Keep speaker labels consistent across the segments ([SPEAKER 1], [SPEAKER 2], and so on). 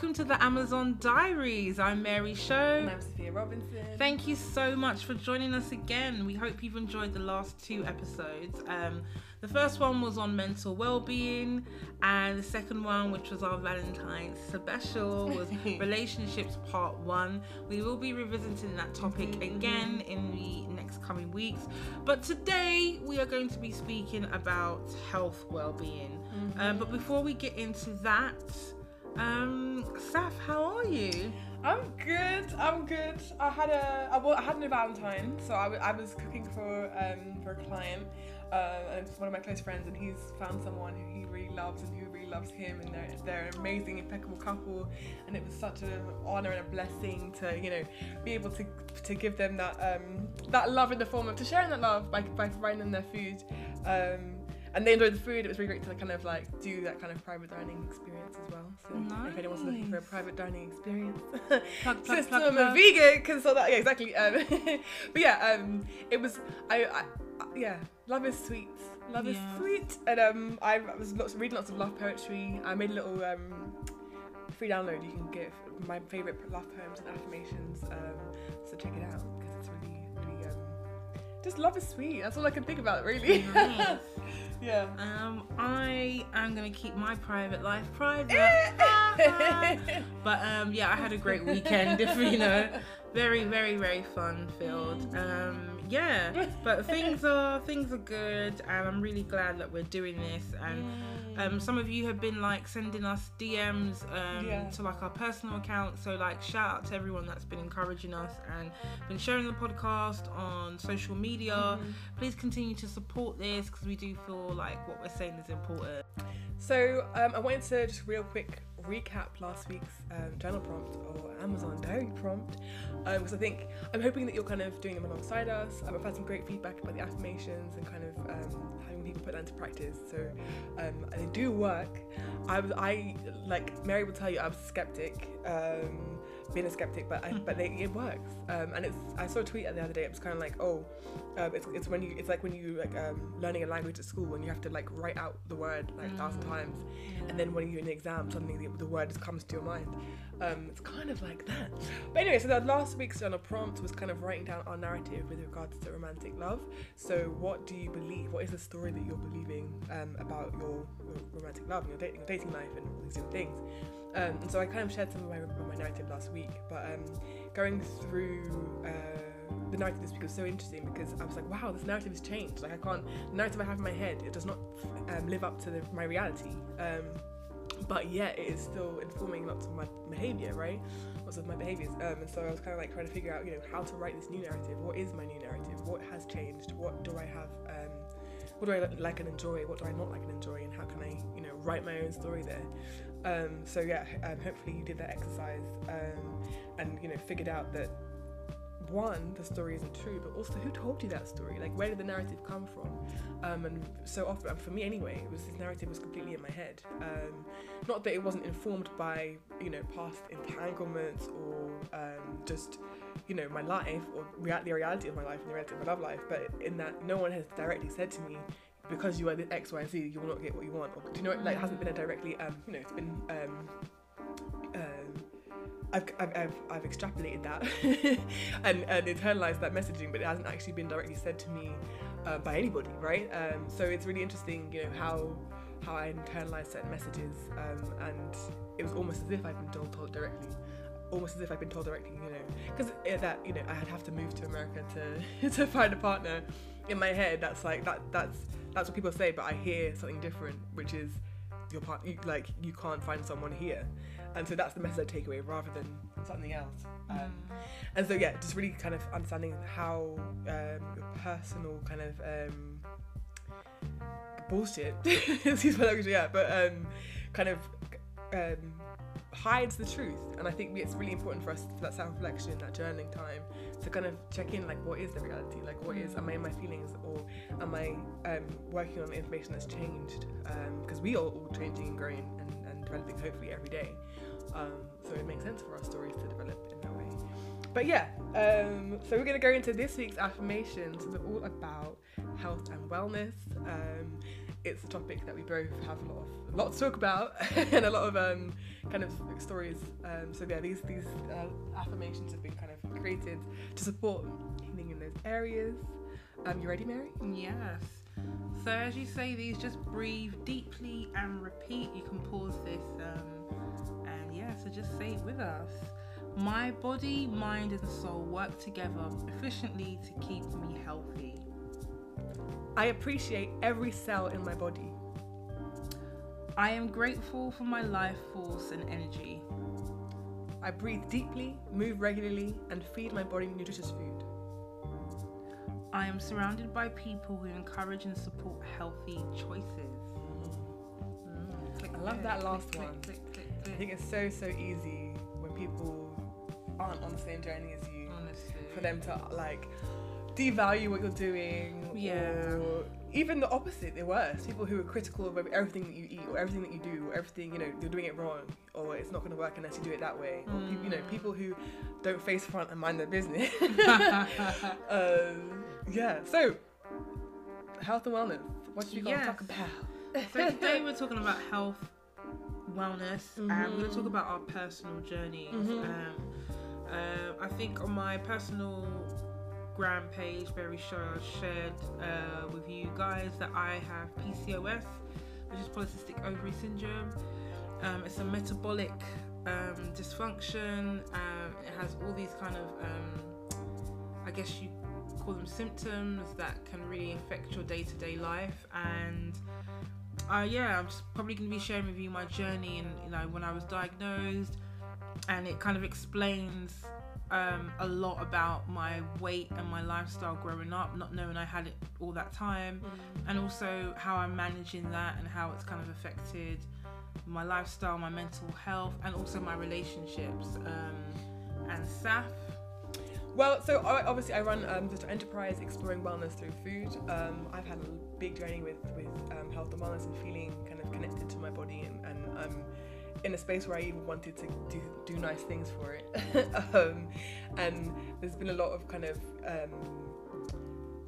[SPEAKER 1] welcome to the Amazon Diaries. I'm Mary Show.
[SPEAKER 2] And I'm Sophia Robinson.
[SPEAKER 1] Thank you so much for joining us again. We hope you've enjoyed the last two episodes. Um, the first one was on mental well-being, and the second one, which was our Valentine's special, was relationships part one. We will be revisiting that topic
[SPEAKER 2] Mm-hmm,
[SPEAKER 1] again in the next coming weeks. But today we are going to be speaking about health well-being.
[SPEAKER 2] Mm-hmm.
[SPEAKER 1] Um, but before we get into that, um, Saf, how are you?
[SPEAKER 2] I'm good. I'm good. I had a I, wa- I had a Valentine, so I, w- I was cooking for um for a client, uh, and it's one of my close friends, and he's found someone who he really loves and who really loves him, and they're they're an amazing, impeccable couple, and it was such an honor and a blessing to you know be able to to give them that um that love in the form of to sharing that love by by providing them their food. Um, and they enjoyed the food. It was really great to kind of like do that kind of private dining experience as well. So if anyone's looking for a private dining experience,
[SPEAKER 1] Plug, plug,
[SPEAKER 2] since I'm a vegan, consult that. Yeah, exactly. Um, but yeah, um, it was. I, I, I yeah, love is sweet. Love
[SPEAKER 1] Yeah.
[SPEAKER 2] is sweet. And um, I was lots, reading lots of love poetry. I made a little um, free download you can get my favorite love poems and affirmations. Um, so check it out because it's really, really. Um, just love is sweet. That's all I can think about, really.
[SPEAKER 1] Nice.
[SPEAKER 2] yeah.
[SPEAKER 1] Um, I am gonna keep my private life private. but um, yeah, I had a great weekend. If you know, very, very, very fun filled. Um, yeah, but things are things are good, and I'm really glad that we're doing this. And um, some of you have been like sending us DMs um,
[SPEAKER 2] Yeah.
[SPEAKER 1] to like our personal account. So like shout out to everyone that's been encouraging us and been sharing the podcast on social media.
[SPEAKER 2] Mm-hmm.
[SPEAKER 1] Please continue to support this because we do feel like what we're saying is important.
[SPEAKER 2] So um, I wanted to just real quick recap last week's um, journal prompt or Amazon diary prompt because I think I'm hoping that you're kind of doing them alongside us. Um, I've had some great feedback about the affirmations and kind of um, having people put that into practice. So um, they do work. I was I like Mary will tell you I was skeptic. Um, being a skeptic, but I, but they, it works. Um, and it's I saw a tweet the other day. It was kind of like, oh, um, it's, it's when you it's like when you like um, learning a language at school and you have to like write out the word like a thousand times, and then when you're in the exam, suddenly the, the word just comes to your mind. Um, it's kind of like that. But anyway, so the last week's journal prompt was kind of writing down our narrative with regards to romantic love. So what do you believe? What is the story that you're believing um, about your, your romantic love and your dating, your dating life and all these different things? Um, and so I kind of shared some of my, my narrative last week, but um, going through uh, the narrative this week was so interesting because I was like, wow, this narrative has changed. Like I can't, the narrative I have in my head, it does not um, live up to the, my reality. Um, but yet it is still informing lots of my behavior, right? Lots of my behaviors. Um, and so I was kind of like trying to figure out, you know, how to write this new narrative. What is my new narrative? What has changed? What do I have? Um, what do I like and enjoy? What do I not like and enjoy? And how can I, you know, write my own story there? Um, so yeah, um, hopefully you did that exercise um, and you know figured out that one, the story isn't true, but also who told you that story? Like, where did the narrative come from? Um, and so often, for me anyway, it was this narrative was completely in my head. Um, not that it wasn't informed by you know past entanglements or um, just you know my life or rea- the reality of my life and the reality of my love life, but in that no one has directly said to me. Because you are the X, Y, and Z, you will not get what you want. Or, do you know? Like, it hasn't been a directly, um, you know, it's been um, um, I've, I've, I've, I've extrapolated that and, and internalized that messaging, but it hasn't actually been directly said to me uh, by anybody, right? Um, so it's really interesting, you know, how how I internalize certain messages, um, and it was almost as if I'd been told, told directly, almost as if I'd been told directly, you know, because that you know I'd have to move to America to to find a partner. In my head, that's like that that's that's what people say, but I hear something different, which is your part, you, like you can't find someone here and so that's the message I take away rather than something else. Um, and so yeah, just really kind of understanding how um, your personal kind of um, bullshit, excuse my language, yeah, but um, kind of um, hides the truth. And I think it's really important for us for that self-reflection, that journaling time, to kind of check in, like, what is the reality? Like, what is? Am I in my feelings, or am I um, working on information that's changed? Because we are all changing and growing and, and developing, hopefully, every day. Um, so it makes sense for our stories to develop in that way. but yeah, um, so we're gonna go into this week's affirmations. They're all about health and wellness. It's a topic that we both have a lot of a lot to talk about and a lot of um, kind of stories. Um, so yeah, these these uh, affirmations have been kind of created to support healing in those areas. Um, you ready, Mary?
[SPEAKER 1] Yes. So as you say these, just breathe deeply and repeat. You can pause this, um, and yeah. So just say it with us. My body, mind, and soul work together efficiently to keep me healthy.
[SPEAKER 2] I appreciate every cell in my body.
[SPEAKER 1] I am grateful for my life force and energy.
[SPEAKER 2] I breathe deeply, move regularly, and feed my body nutritious food.
[SPEAKER 1] I am surrounded by people who encourage and support healthy choices. Mm,
[SPEAKER 2] I love that last one. I think it's so so easy when people aren't on the same journey as you
[SPEAKER 1] Honestly.
[SPEAKER 2] for them to like devalue what you're doing
[SPEAKER 1] Yeah.
[SPEAKER 2] or even the opposite they're worse. people who are critical of everything that you eat or everything that you do or everything you know you're doing it wrong or it's not going to work unless you do it that way or people, you know
[SPEAKER 1] Mm.
[SPEAKER 2] people who don't face front and mind their business um, yeah so health and wellness what are you going to
[SPEAKER 1] Yes.
[SPEAKER 2] talk about
[SPEAKER 1] so today we're talking about health, wellness, and we're going to
[SPEAKER 2] Mhm.
[SPEAKER 1] talk about our personal journeys.
[SPEAKER 2] Mhm.
[SPEAKER 1] Um, uh, I think on my personal gram page, Mary Show, I shared uh, with you guys that I have PCOS, which is polycystic ovary syndrome. Um, it's a metabolic um, dysfunction. Um, it has all these kind of, um, I guess you call them symptoms that can really affect your day-to-day life and uh, yeah i'm just probably going to be sharing with you my journey and you know when i was diagnosed and it kind of explains um, a lot about my weight and my lifestyle growing up not knowing i had it all that time and also how i'm managing that and how it's kind of affected my lifestyle my mental health and also my relationships um, and saf
[SPEAKER 2] Well, so I, obviously I run um, this enterprise exploring wellness through food. Um, I've had a big journey with with um, health and wellness and feeling kind of connected to my body and, and um, in a space where I even wanted to do, do nice things for it. um, and there's been a lot of kind of um,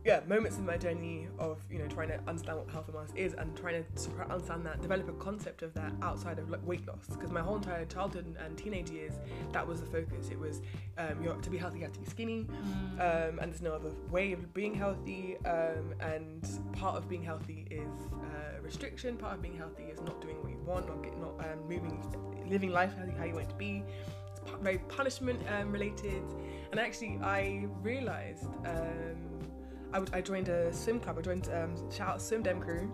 [SPEAKER 2] yeah moments in my journey of you know trying to understand what health and wellness is and trying to understand that develop a concept of that outside of like weight loss. Because my whole entire childhood and, teenage years that was the focus. It was um, you're, to be healthy you have to be skinny. Um, and there's no other way of being healthy. Um, and part of being healthy is uh, restriction. Part of being healthy is not doing what you want not not um, moving living life how you, want it to be. It's very punishment um, related. And actually I realized um, I, I joined a swim club I joined um, shout out swim dem crew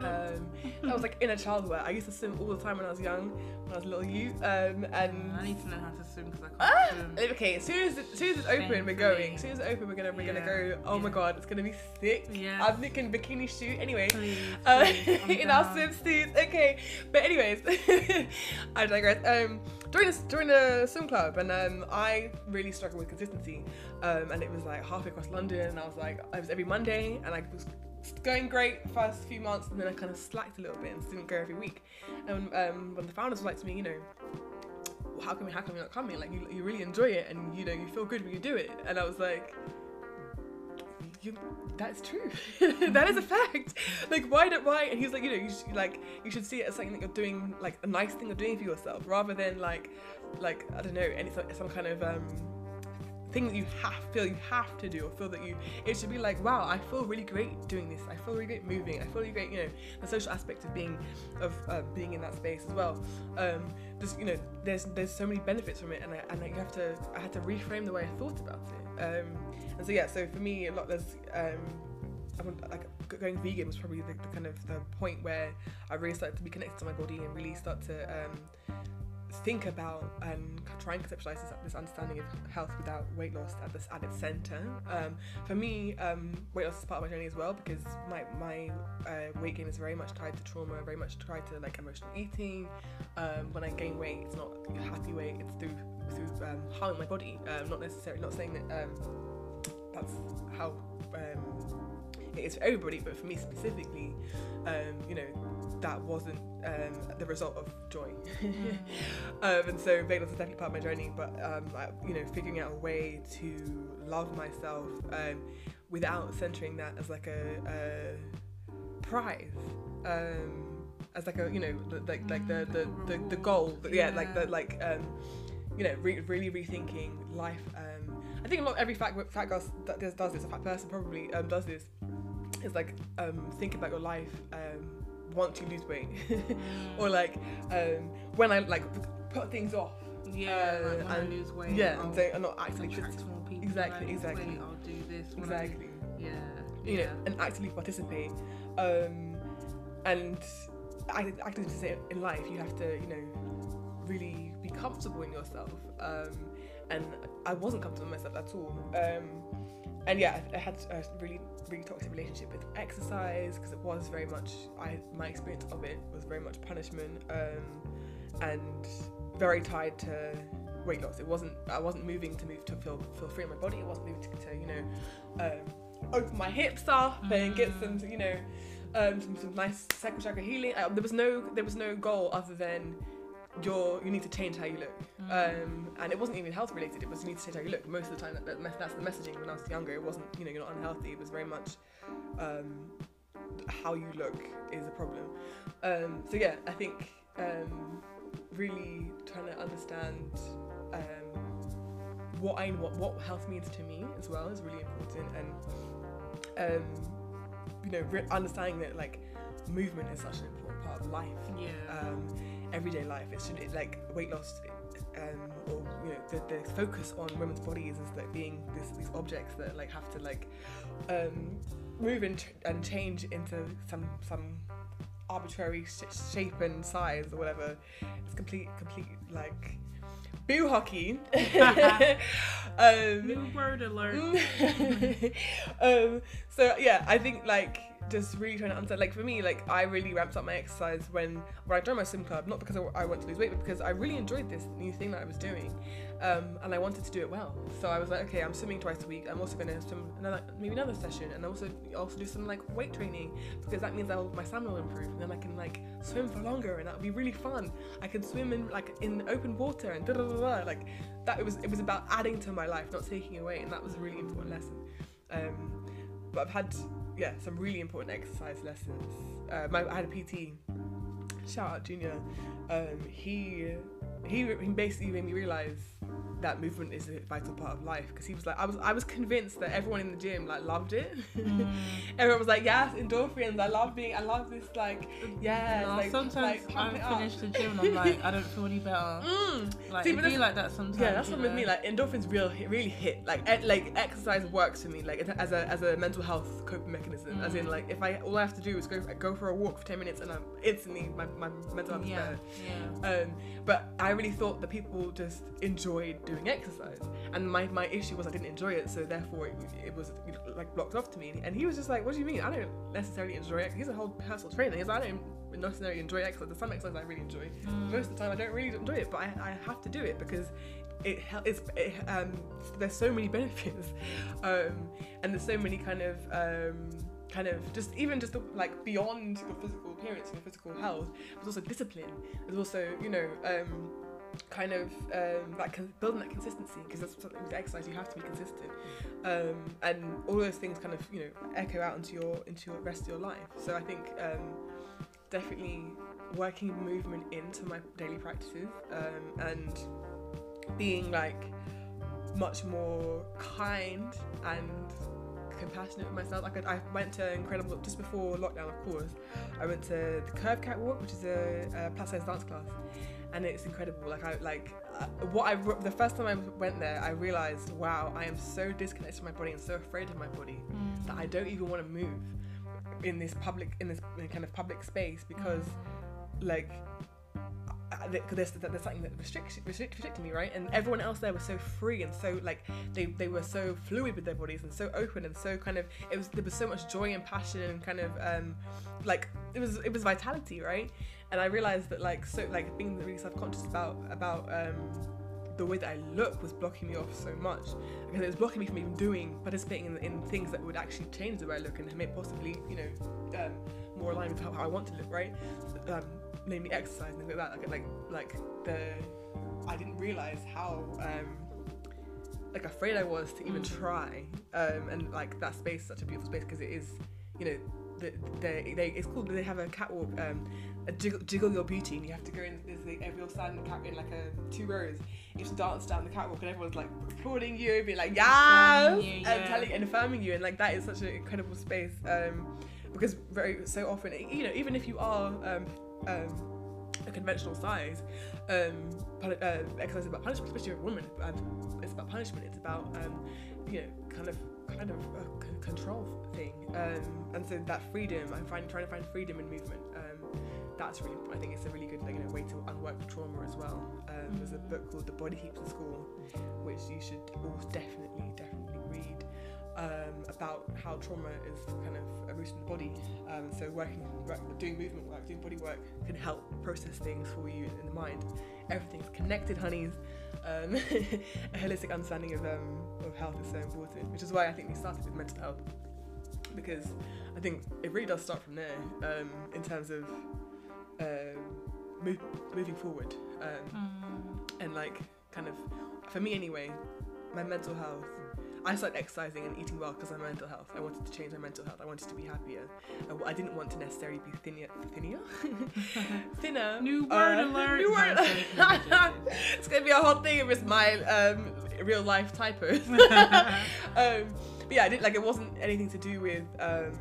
[SPEAKER 2] um, I was like in a childhood I used to swim all the time when I was young when I was a little youth um, and
[SPEAKER 1] I need to know how to swim because I can't
[SPEAKER 2] Ah!
[SPEAKER 1] swim.
[SPEAKER 2] Okay, as soon as, as soon as it's open, we're going. As soon as it's open, we're gonna we're gonna go. Oh my god, it's gonna be sick.
[SPEAKER 1] Yes.
[SPEAKER 2] I'm thinking bikini shoot. Anyway,
[SPEAKER 1] Please,
[SPEAKER 2] uh,
[SPEAKER 1] please,
[SPEAKER 2] in our
[SPEAKER 1] down.
[SPEAKER 2] swimsuits. Okay, but anyways, I digress. Um, a joined a swim club, and um, I really struggled with consistency. Um, and it was like halfway across London, and I was like, I was every Monday, and I was going great the first few months, and then I kind of slacked a little bit and didn't go every week. And um, when the founders were like to me, you know how come how come you're not coming? Like you, you really enjoy it and you know you feel good when you do it. And I was like, you, that's true. that is a fact. Like why don't why? And he's like, you know, you should, like you should see it as something that you're doing, like a nice thing you're doing for yourself, rather than like like I don't know, any some, some kind of um thing that you have feel you have to do or feel that you it should be like wow i feel really great doing this i feel really great moving i feel really great you know the social aspect of being of uh, being in that space as well um just you know there's there's so many benefits from it and I, and you have to i had to reframe the way i thought about it. Um and so yeah so for me a lot there's um I like going vegan was probably the, the kind of the point where I really started to be connected to my body and really start to um, think about and try and conceptualize this, this understanding of health without weight loss at this at its center. Um, for me, um, weight loss is part of my journey as well because my my uh, weight gain is very much tied to trauma, very much tied to like emotional eating. Um, when I gain weight, it's not a happy weight; it's through through um, harming my body. Um, not necessarily not saying that um, that's how. Um, it is for everybody, but for me specifically, you know, that wasn't um, the result of joy. um, and so loss is definitely part of my journey, but um, I, you know, figuring out a way to love myself um, without centering that as like a, a prize. Um, as like a you know like like the the, the, the goal yeah, like the like um you know re- really rethinking life um I think a lot every fat fat girl that does, does this a fat person probably um does this is like um think about your life um once you lose weight or like um when I like put things off
[SPEAKER 1] yeah
[SPEAKER 2] uh,
[SPEAKER 1] like when
[SPEAKER 2] and-
[SPEAKER 1] I lose weight
[SPEAKER 2] yeah
[SPEAKER 1] I'll
[SPEAKER 2] and so I'm not actually
[SPEAKER 1] attract more people
[SPEAKER 2] Exactly, exactly.
[SPEAKER 1] weight, I'll do this
[SPEAKER 2] exactly
[SPEAKER 1] yeah
[SPEAKER 2] you
[SPEAKER 1] yeah.
[SPEAKER 2] know, and actively participate. Um, and I actively in life, you have to, you know, really be comfortable in yourself. Um, and I wasn't comfortable in myself at all. Um, and yeah, I, I had a really, really toxic relationship with exercise because it was very much, I my experience of it was very much punishment um, and very tied to weight loss. It wasn't, I wasn't moving to move to feel, feel free in my body. It wasn't moving to, to you know, um, open my hips up and get some, you know, um, some, some nice sacral chakra healing. Uh, there was no, there was no goal other than your, you need to change how you look. Um, and it wasn't even health related. It was you need to change how you look. Most of the time, that, that, that's the messaging. When I was younger, it wasn't, you know, you're not unhealthy. It was very much um, how you look is a problem. Um, so yeah, I think um, really trying to understand um, what I what, what health means to me as well is really important, and um, you know, re- understanding that like movement is such an important part of life
[SPEAKER 1] yeah
[SPEAKER 2] um, everyday life. It should it, like weight loss, um, or you know, the, the focus on women's bodies is like being this, these objects that like have to like um, move and, and change into some some arbitrary sh- shape and size or whatever. It's complete complete like boo hockey. um,
[SPEAKER 1] new word alert
[SPEAKER 2] um, so yeah, I think like just really trying to understand. Like for me, like I really ramped up my exercise when when I joined my swim club, not because I, I wanted to lose weight, but because I really enjoyed this new thing that I was doing, um, and I wanted to do it well. So I was like, okay, I'm swimming twice a week. I'm also going to swim another maybe another session, and also also do some like weight training because that means I'll, my stamina will improve, and then I can like swim for longer, and that'll be really fun. I can swim in like in open water and da da da. Like that. It was it was about adding to my life, not taking away, and that was a really important lesson. Um, but I've had yeah some really important exercise lessons. Uh, my, I had a PT. Shout out Junior. Um, he he he basically made me realize that movement is a vital part of life because he was like I was I was convinced that everyone in the gym like loved it. everyone was like yes endorphins. I love being I love this like yeah
[SPEAKER 1] No,
[SPEAKER 2] like,
[SPEAKER 1] sometimes
[SPEAKER 2] like,
[SPEAKER 1] I finish the gym and I'm like, I don't feel any better.
[SPEAKER 2] Mm.
[SPEAKER 1] Like
[SPEAKER 2] See,
[SPEAKER 1] be like that sometimes.
[SPEAKER 2] Yeah, that's what with me. Like endorphins, real really hit. Like e- like exercise works for me. Like as a as a mental health coping mechanism. As in
[SPEAKER 1] Mm.
[SPEAKER 2] like if I all I have to do is go go for a walk for ten minutes and I'm instantly my, my mental health is
[SPEAKER 1] Yeah,
[SPEAKER 2] better.
[SPEAKER 1] yeah.
[SPEAKER 2] Um, but I really thought that people just enjoyed doing exercise, and my, my issue was I didn't enjoy it, so therefore it, it was like blocked off to me. And he was just like, "What do you mean? I don't necessarily enjoy it." He's a whole personal trainer. He's like, "I don't necessarily enjoy exercise. There's some exercise I really enjoy.
[SPEAKER 1] Mm.
[SPEAKER 2] Most of the time, I don't really enjoy it, but I, I have to do it because." It, it's, it um, there's so many benefits, um, and there's so many kind of um, kind of just even just like beyond your physical appearance and your physical health there's also discipline. There's also you know um, kind of um, that con- building that consistency because that's something with exercise you have to be consistent. Um, and all those things kind of you know echo out into your into your rest of your life. So I think um, definitely working movement into my daily practices um, and being like much more kind and compassionate with myself. Like I, I went to incredible just before lockdown, of course. I went to the Curve Catwalk, which is a, a plus size dance class, and it's incredible. Like I like uh, what I the first time I went there, I realized, wow, I am so disconnected from my body and so afraid of my body
[SPEAKER 1] Mm.
[SPEAKER 2] that I don't even want to move in this public in this kind of public space because like I- I- there's, there's something that restricts restrict, restricted me right? And everyone else there was so free and so like they, they were so fluid with their bodies and so open and so kind of it was there was so much joy and passion and kind of um like it was it was vitality right? And I realized that like so like being really self-conscious about about um the way that I look was blocking me off so much. Because it was blocking me from even doing participating in, in things that would actually change the way I look and make possibly you know um, more aligned with how, how I want to look, right? Um, namely exercise and things like that. Like like like the I didn't realize how um, like afraid I was to even
[SPEAKER 1] Mm.
[SPEAKER 2] try. Um, and like that space is such a beautiful space because it is, you know, the, they, they it's cool. They have a catwalk, um, a jiggle, jiggle your beauty, and you have to go in. There's like everyone standing in, the cat, in like a two rows. You have to dance down the catwalk, and everyone's like applauding you, being like yeah,
[SPEAKER 1] Affirming you,
[SPEAKER 2] and
[SPEAKER 1] yeah.
[SPEAKER 2] telling and affirming you, and like that is such an incredible space. Um, because very so often, you know, even if you are um, um, a conventional size, um, puni- uh, exercise about punishment, especially woman. Um, it's about punishment. It's about um, you know, kind of kind of a c- control thing. Um, and so that freedom, I'm find, trying to find freedom in movement. Um, that's really, I think it's a really good like, you know, way to unwork trauma as well. Um, there's a book called The Body Keeps the Score, which you should all definitely, definitely read. Um, about how trauma is kind of rooted in the body. Um, so working, doing movement work, doing body work can help process things for you in the mind. Everything's connected, honeys. Um, a holistic understanding of um, of health is so important, which is why I think we started with mental health because I think it really does start from there um, in terms of um move, moving forward um,
[SPEAKER 1] Mm.
[SPEAKER 2] and like kind of for me anyway, my mental health. I started exercising and eating well because of my mental health. I wanted to change my mental health. I wanted to be happier. I didn't want to necessarily be thinner. Thinner? thinner.
[SPEAKER 1] New
[SPEAKER 2] Uh,
[SPEAKER 1] word alert.
[SPEAKER 2] new word-
[SPEAKER 1] No, I'm joking, I'm joking.
[SPEAKER 2] it's gonna be a whole thing with my um, real life typos. um, but yeah, I didn't like it wasn't anything to do with um,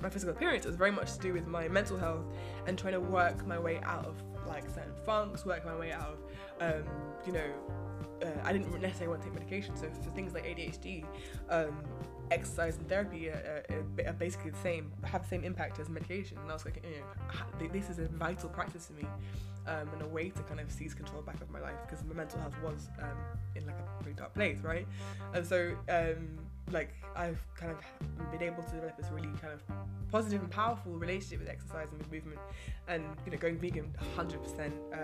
[SPEAKER 2] my physical appearance. It was very much to do with my mental health and trying to work my way out of like certain funks, work my way out of um, you know. Uh, I didn't necessarily want to take medication, so for things like ADHD, um, exercise and therapy are, are, are basically the same, have the same impact as medication. And I was like, you know, this is a vital practice for me um, and a way to kind of seize control back of my life because my mental health was um, in like a pretty dark place, right? And so, um, like, I've kind of been able to develop this really kind of positive and powerful relationship with exercise and with movement, and you know, going vegan 100% uh,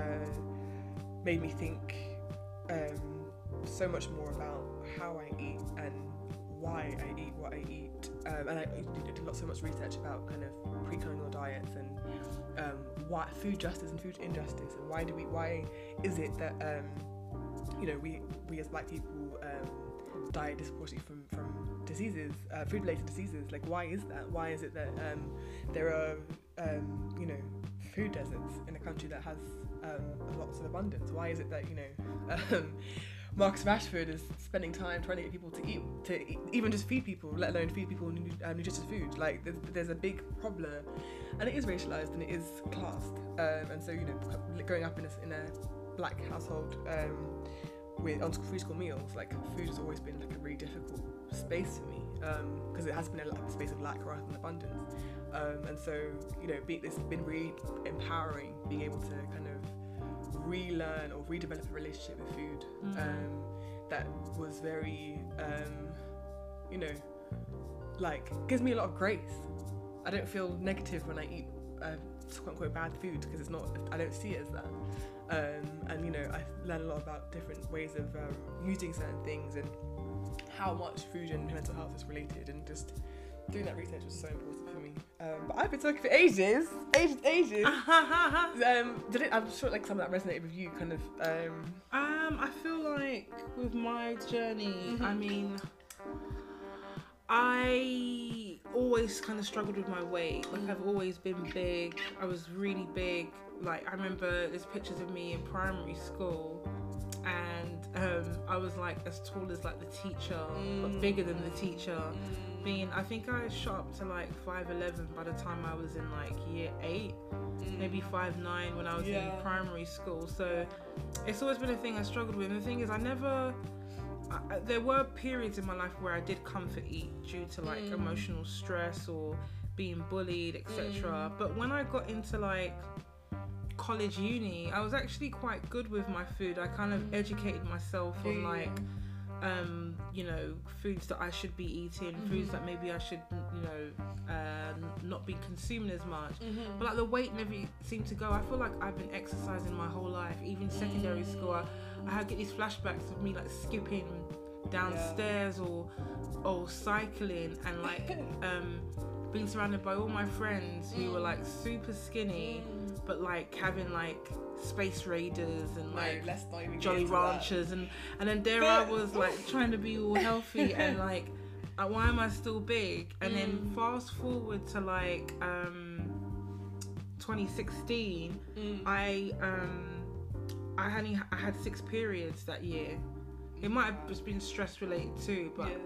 [SPEAKER 2] made me think um, so much more about how I eat and why I eat what I eat. Um, and I did lots so much research about kind of pre-colonial diets and um, why food justice and food injustice and why do we why is it that um, you know we we as black people um, die disproportionately from from diseases uh, food related diseases like why is that why is it that um, there are um, you know food deserts in a country that has um, lots of abundance why is it that you know um, Marcus Rashford is spending time trying to get people to eat, to eat, even just feed people, let alone feed people uh, nutritious food. Like there's, there's a big problem, and it is racialized and it is classed. Um, and so you know, growing up in a, in a black household um, with on free school meals, like food has always been like a really difficult space for me because it has been a, like, space of lack rather than abundance. Um, and so you know, be, it's been really empowering being able to kind of relearn or redevelop a relationship with food
[SPEAKER 1] Mm.
[SPEAKER 2] um, that was very, um, you know, like gives me a lot of grace. I don't feel negative when I eat uh, quote unquote bad food because it's not. I don't see it as that. Um, and you know, I learn a lot about different ways of um, using certain things and how much food and mental health is related, and just doing that research was so important. Um, but I've been talking for ages, ages, ages. um, did it? I'm sure like some of that resonated with you, kind of. Um,
[SPEAKER 1] Um, I feel like with my journey,
[SPEAKER 2] Mhm.
[SPEAKER 1] I mean, I always kind of struggled with my weight. Like I've always been big. I was really big. Like I remember there's pictures of me in primary school, and um, I was like as tall as like the teacher, but
[SPEAKER 2] Mm.
[SPEAKER 1] bigger than the teacher. Being, I think I shot up to like five eleven by the time I was in like year eight maybe five nine when I was
[SPEAKER 2] Yeah.
[SPEAKER 1] in primary school. So it's always been a thing I struggled with. And the thing is, I never. I, there were periods in my life where I did comfort eat due to like
[SPEAKER 2] Mm.
[SPEAKER 1] emotional stress or being bullied, etc. But when I got into like college uni, I was actually quite good with my food. I kind of
[SPEAKER 2] Mm.
[SPEAKER 1] educated myself on like um, you know, foods that I should be eating, foods
[SPEAKER 2] Mhm.
[SPEAKER 1] that maybe I should, you know, n- not be consuming as much.
[SPEAKER 2] Mm-hmm.
[SPEAKER 1] But like the weight never seemed to go. I feel like I've been exercising my whole life. Even secondary school, I, I had get these flashbacks of me like skipping downstairs or or cycling and like um being surrounded by all my friends who were like super skinny but like having like space raiders and like
[SPEAKER 2] no, let's not even get
[SPEAKER 1] Jolly
[SPEAKER 2] that.
[SPEAKER 1] Ranchers and and then there I was like trying to be all healthy and like uh, why am I still big? And then
[SPEAKER 2] Mm.
[SPEAKER 1] fast forward to like um 2016,
[SPEAKER 2] Mm.
[SPEAKER 1] I um I had I had six periods that year. It might have just been stress related too, but
[SPEAKER 2] Yeah.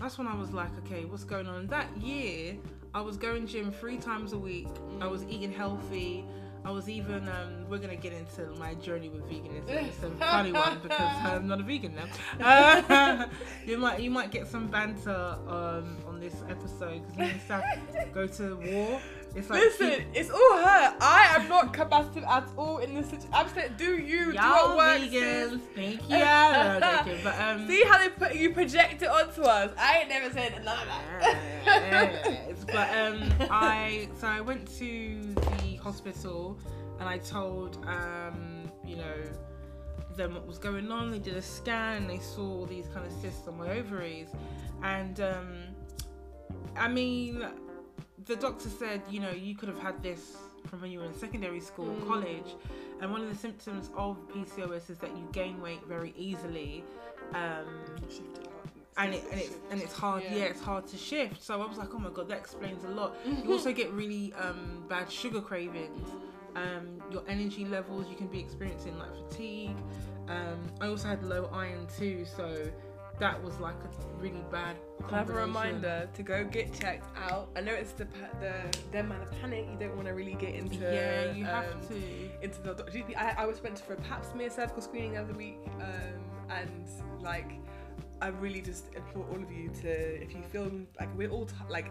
[SPEAKER 1] that's when I was like, okay, what's going on? That year, I was going gym three times a week. I was eating healthy. I was even, um, we're gonna get into my journey with veganism. It's a funny one because I'm not a vegan now. Uh, you might, you might get some banter um, on this episode because me and Saf go to war. It's like
[SPEAKER 2] Listen, it's all her. I am not combative at all in this situation. I'm saying, do you do
[SPEAKER 1] y'all
[SPEAKER 2] what works?
[SPEAKER 1] vegans, thank you. No, I'm but um,
[SPEAKER 2] See how they put you project it onto us. I ain't never said none of that.
[SPEAKER 1] But um, I so I went to the hospital and I told um, you know them what was going on. They did a scan they saw these kind of cysts on my ovaries, and um, I mean, the doctor said you know you could have had this from when you were in secondary school,
[SPEAKER 2] Mm.
[SPEAKER 1] college, and one of the symptoms of PCOS is that you gain weight very easily. Um, and it and it's and it's hard yeah. it's hard to shift so i was like oh my god that explains a lot you also get really um bad sugar cravings um your energy levels you can be experiencing like fatigue um i also had low iron too so that was like a really bad
[SPEAKER 2] have a reminder to go get checked out? I know it's the pa- the them and the panic. You don't want to really get into
[SPEAKER 1] yeah you have
[SPEAKER 2] um,
[SPEAKER 1] to
[SPEAKER 2] into the doc- GP. I, I was went for a pap smear cervical screening the other week, um, and like I really just implore all of you to, if you feel like we're all t- like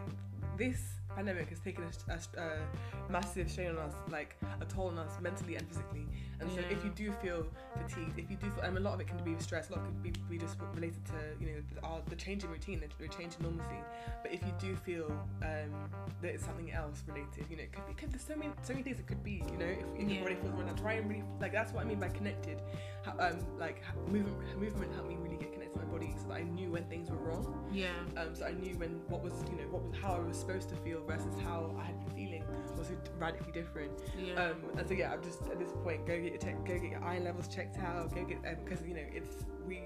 [SPEAKER 2] this pandemic has taken a, a, a massive strain on us, like a toll on us mentally and physically. And so, if you do feel fatigued, if you do feel, and a lot of it can be stress, a lot could be, be just related to you know the, our, the change in routine, the, the change in normalcy. But if you do feel um, that it's something else related, you know, it could be, could, there's so many so many things it could be. You know, if, if your
[SPEAKER 1] Yeah.
[SPEAKER 2] body feels run try and really like that's what I mean by connected. How, um, like movement, movement helped me really get connected to my body, so that I knew when things were wrong.
[SPEAKER 1] yeah
[SPEAKER 2] Um, so I knew when what was you know what was how I was supposed to feel versus how I had been feeling was radically different.
[SPEAKER 1] yeah
[SPEAKER 2] Um, and so yeah, I'm just at this point go get your check, go get your iron levels checked out, go get because you know it's we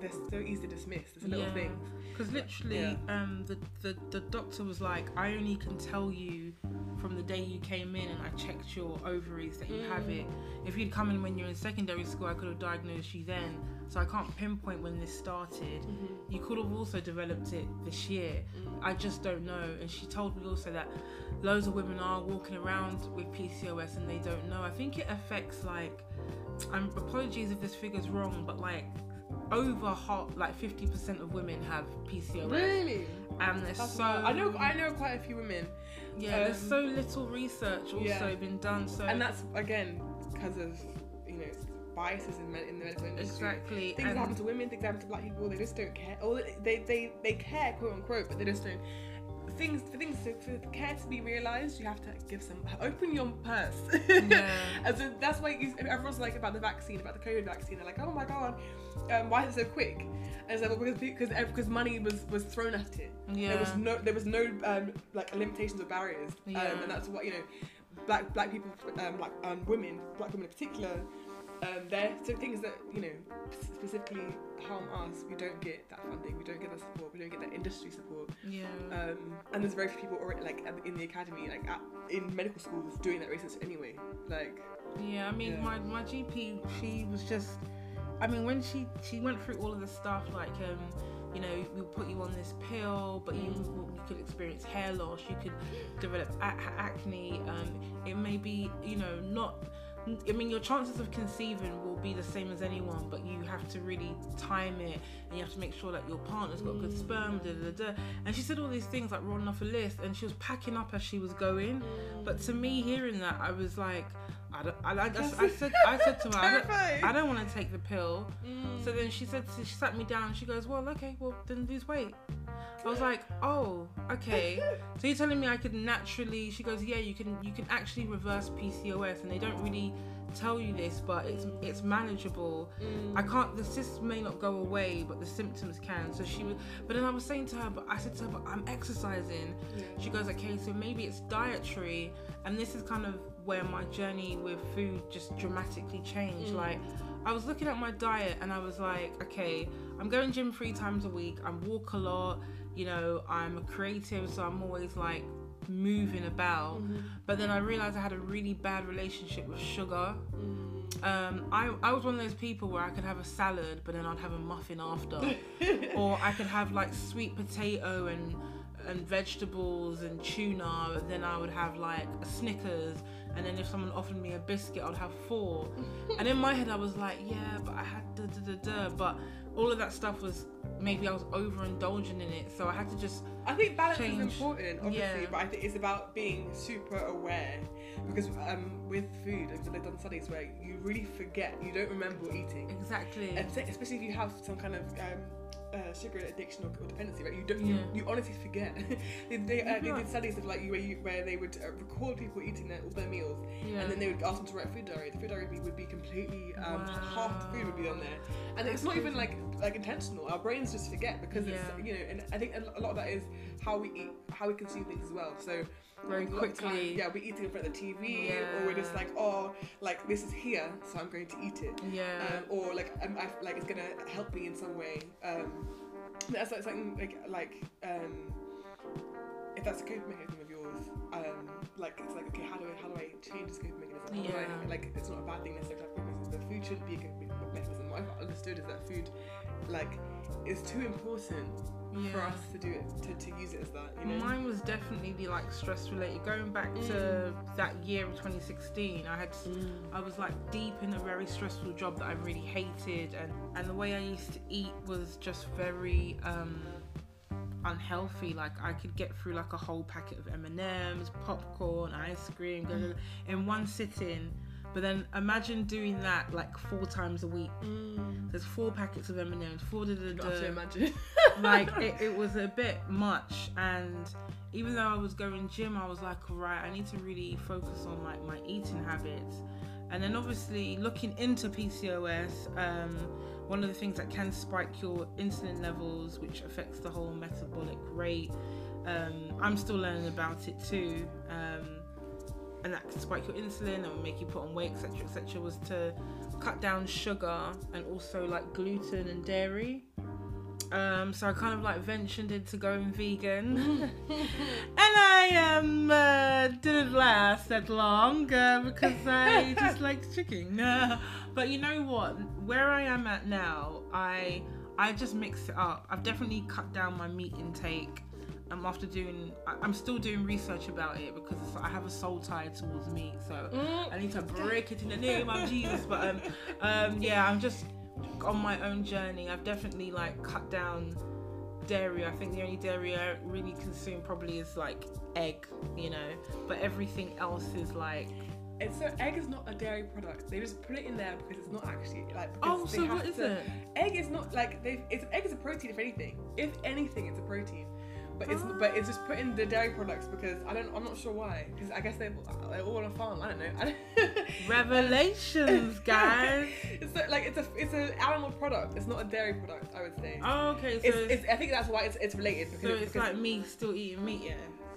[SPEAKER 2] they're so easy to dismiss. It's a little
[SPEAKER 1] Yeah.
[SPEAKER 2] things.
[SPEAKER 1] Because literally,
[SPEAKER 2] Yeah.
[SPEAKER 1] um, the, the the doctor was like, I only can tell you from the day you came in and I checked your ovaries that you have
[SPEAKER 2] Mm.
[SPEAKER 1] it. If you'd come in when you're in secondary school, I could have diagnosed you then. So I can't pinpoint when this started.
[SPEAKER 2] Mm-hmm.
[SPEAKER 1] You could have also developed it this year.
[SPEAKER 2] Mm.
[SPEAKER 1] I just don't know. And she told me also that loads of women are walking around with PCOS and they don't know. I think it affects like, I'm apologies if this figure's wrong, but like over half, like 50% of women have PCOS.
[SPEAKER 2] Really?
[SPEAKER 1] And there's
[SPEAKER 2] That's
[SPEAKER 1] so.
[SPEAKER 2] I know I know quite a few women,
[SPEAKER 1] yeah, there's
[SPEAKER 2] um,
[SPEAKER 1] so little research also
[SPEAKER 2] yeah.
[SPEAKER 1] been done. So
[SPEAKER 2] and that's again because of biases in, in the medical industry.
[SPEAKER 1] exactly
[SPEAKER 2] Things
[SPEAKER 1] and
[SPEAKER 2] happen to women, things happen to black people. They just don't care. Or they they they care, quote unquote, but they just don't. Things for things to, for care to be realized, you have to give some open your purse.
[SPEAKER 1] Yeah.
[SPEAKER 2] and so that's why you, everyone's like about the vaccine, about the COVID vaccine. They're like, oh my god, um, why is it so quick? And it's like, well, because because because money was was thrown at it.
[SPEAKER 1] yeah,
[SPEAKER 2] There was no there was no um, like limitations or barriers,
[SPEAKER 1] Yeah.
[SPEAKER 2] um, and that's what you know. Black black people, um, black um, women, black women in particular, um, they're so things that you know specifically harm us. We don't get that funding, we don't get that support, we don't get that industry support,
[SPEAKER 1] yeah,
[SPEAKER 2] um, and there's very few people already like in the academy, like at, in medical schools, doing that research anyway. Like
[SPEAKER 1] yeah. I mean,
[SPEAKER 2] yeah.
[SPEAKER 1] my my GP, she was just. I mean, when she she went through all of the stuff, like um, you know, we'll put you on this pill, but you you could experience hair loss, you could develop a- acne. Um, it may be, you know, not. I mean, your chances of conceiving will be the same as anyone, but you have to really time it, and you have to make sure that your partner's got good sperm. Da, da, da. And she said all these things like rolling off a list, and she was packing up as she was going. But to me, hearing that, I was like, I don't. I, I, just, I said, I said to her, I don't, I don't want to take the pill. Mm. So then she said, she sat me down. She goes, well, okay, well then lose weight. I was like, oh, okay. So you're telling me I could naturally? She goes, yeah, you can. You can actually reverse PCOS, and they don't really tell you this, but it's it's manageable.
[SPEAKER 2] Mm.
[SPEAKER 1] I can't. The cysts may not go away, but the symptoms can. So she was. But then I was saying to her, but I said to her, but I'm exercising.
[SPEAKER 2] Yeah.
[SPEAKER 1] She goes, okay, so maybe it's dietary, and this is kind of where my journey with food just dramatically changed.
[SPEAKER 2] Mm.
[SPEAKER 1] Like, I was looking at my diet, and I was like, okay, I'm going gym three times a week. I walk a lot. You know, I'm a creative, so I'm always like moving about.
[SPEAKER 2] Mm-hmm.
[SPEAKER 1] But then I realized I had a really bad relationship with sugar.
[SPEAKER 2] Mm.
[SPEAKER 1] Um, I, I was one of those people where I could have a salad, but then I'd have a muffin after. or I could have like sweet potato and and vegetables and tuna, and then I would have like a Snickers. And then if someone offered me a biscuit, I'd have four. and in my head, I was like, yeah, but I had da da da da. But all of that stuff was maybe I was overindulging in it, so I had to just
[SPEAKER 2] I think balance
[SPEAKER 1] Change.
[SPEAKER 2] is important, obviously,
[SPEAKER 1] Yeah.
[SPEAKER 2] but I think it's about being super aware because um, with food, I've done studies where you really forget, you don't remember what eating,
[SPEAKER 1] exactly.
[SPEAKER 2] especially if you have some kind of um, uh, sugar addiction or, or dependency, right? You don't, you,
[SPEAKER 1] Yeah.
[SPEAKER 2] you honestly forget. they they, uh, they did studies of like where, you, where they would uh, record people eating their, all their meals,
[SPEAKER 1] yeah.
[SPEAKER 2] and then they would ask them to write food diary. The food diary would be, completely um, half the food would be on there, and it's
[SPEAKER 1] That's
[SPEAKER 2] not even like like intentional. Our brains just forget because
[SPEAKER 1] Yeah.
[SPEAKER 2] it's you know, and I think a a lot of that is how we eat, how we consume things as well. So
[SPEAKER 1] Very quickly.
[SPEAKER 2] yeah, we're eating in front of the TV, or we're just like, oh, like this is here, so I'm going to eat it,
[SPEAKER 1] yeah.
[SPEAKER 2] um, or like um, I, like it's gonna help me in some way. Um, that's like something like like um, if that's a coping mechanism of yours, um, like it's like okay, how do I how do I change this coping mechanism?
[SPEAKER 1] Yeah.
[SPEAKER 2] like it's not a bad thing necessarily to have coping mechanisms, but food shouldn't be a coping mechanism. What I've understood is that food, like, is too important for us to do it to, to use it as that. You know.
[SPEAKER 1] Mine was definitely the like stress related. Going back to that year of 2016, I had I was like deep in a very stressful job that I really hated, and and the way I used to eat was just very um unhealthy. Like I could get through like a whole packet of M and M's, popcorn, ice cream, blah, in one sitting. But then imagine doing that like four times a week.
[SPEAKER 2] Mm.
[SPEAKER 1] There's four packets of M and M's, four da da
[SPEAKER 2] Not to
[SPEAKER 1] da
[SPEAKER 2] imagine.
[SPEAKER 1] like it, it was a bit much and even though i was going gym i was like right i need to really focus on like my eating habits and then obviously looking into pcos um, one of the things that can spike your insulin levels which affects the whole metabolic rate um, i'm still learning about it too um, and that can spike your insulin and make you put on weight etc etc was to cut down sugar and also like gluten and dairy um, so I kind of like ventured into going vegan, and I um uh, didn't last that long uh, because I just like chicken. but you know what? Where I am at now, I I just mix it up. I've definitely cut down my meat intake. Um, after doing, I- I'm still doing research about it because it's, I have a soul tie towards meat, so I need to break it in the name of Jesus. But um, um, yeah, I'm just on my own journey. I've definitely like cut down dairy. I think the only dairy I really consume probably is like egg, you know. But everything else is like.
[SPEAKER 2] It's so egg is not a dairy product. They just put it in there because it's not actually like.
[SPEAKER 1] Oh, so what is
[SPEAKER 2] to-
[SPEAKER 1] it?
[SPEAKER 2] Egg is not like they. It's egg is a protein if anything. If anything, it's a protein. But it's but it's just put in the dairy products because I don't I'm not sure why because I guess they're, they're all on a farm I don't know. I don't-
[SPEAKER 1] Revelations, guys.
[SPEAKER 2] it's a, like it's a it's an animal product. It's not a dairy product. I would say.
[SPEAKER 1] Oh, okay, so
[SPEAKER 2] It's,
[SPEAKER 1] it's,
[SPEAKER 2] it's, I think that's why it's, it's related because
[SPEAKER 1] so it's
[SPEAKER 2] because-
[SPEAKER 1] like me still eating meat, yeah.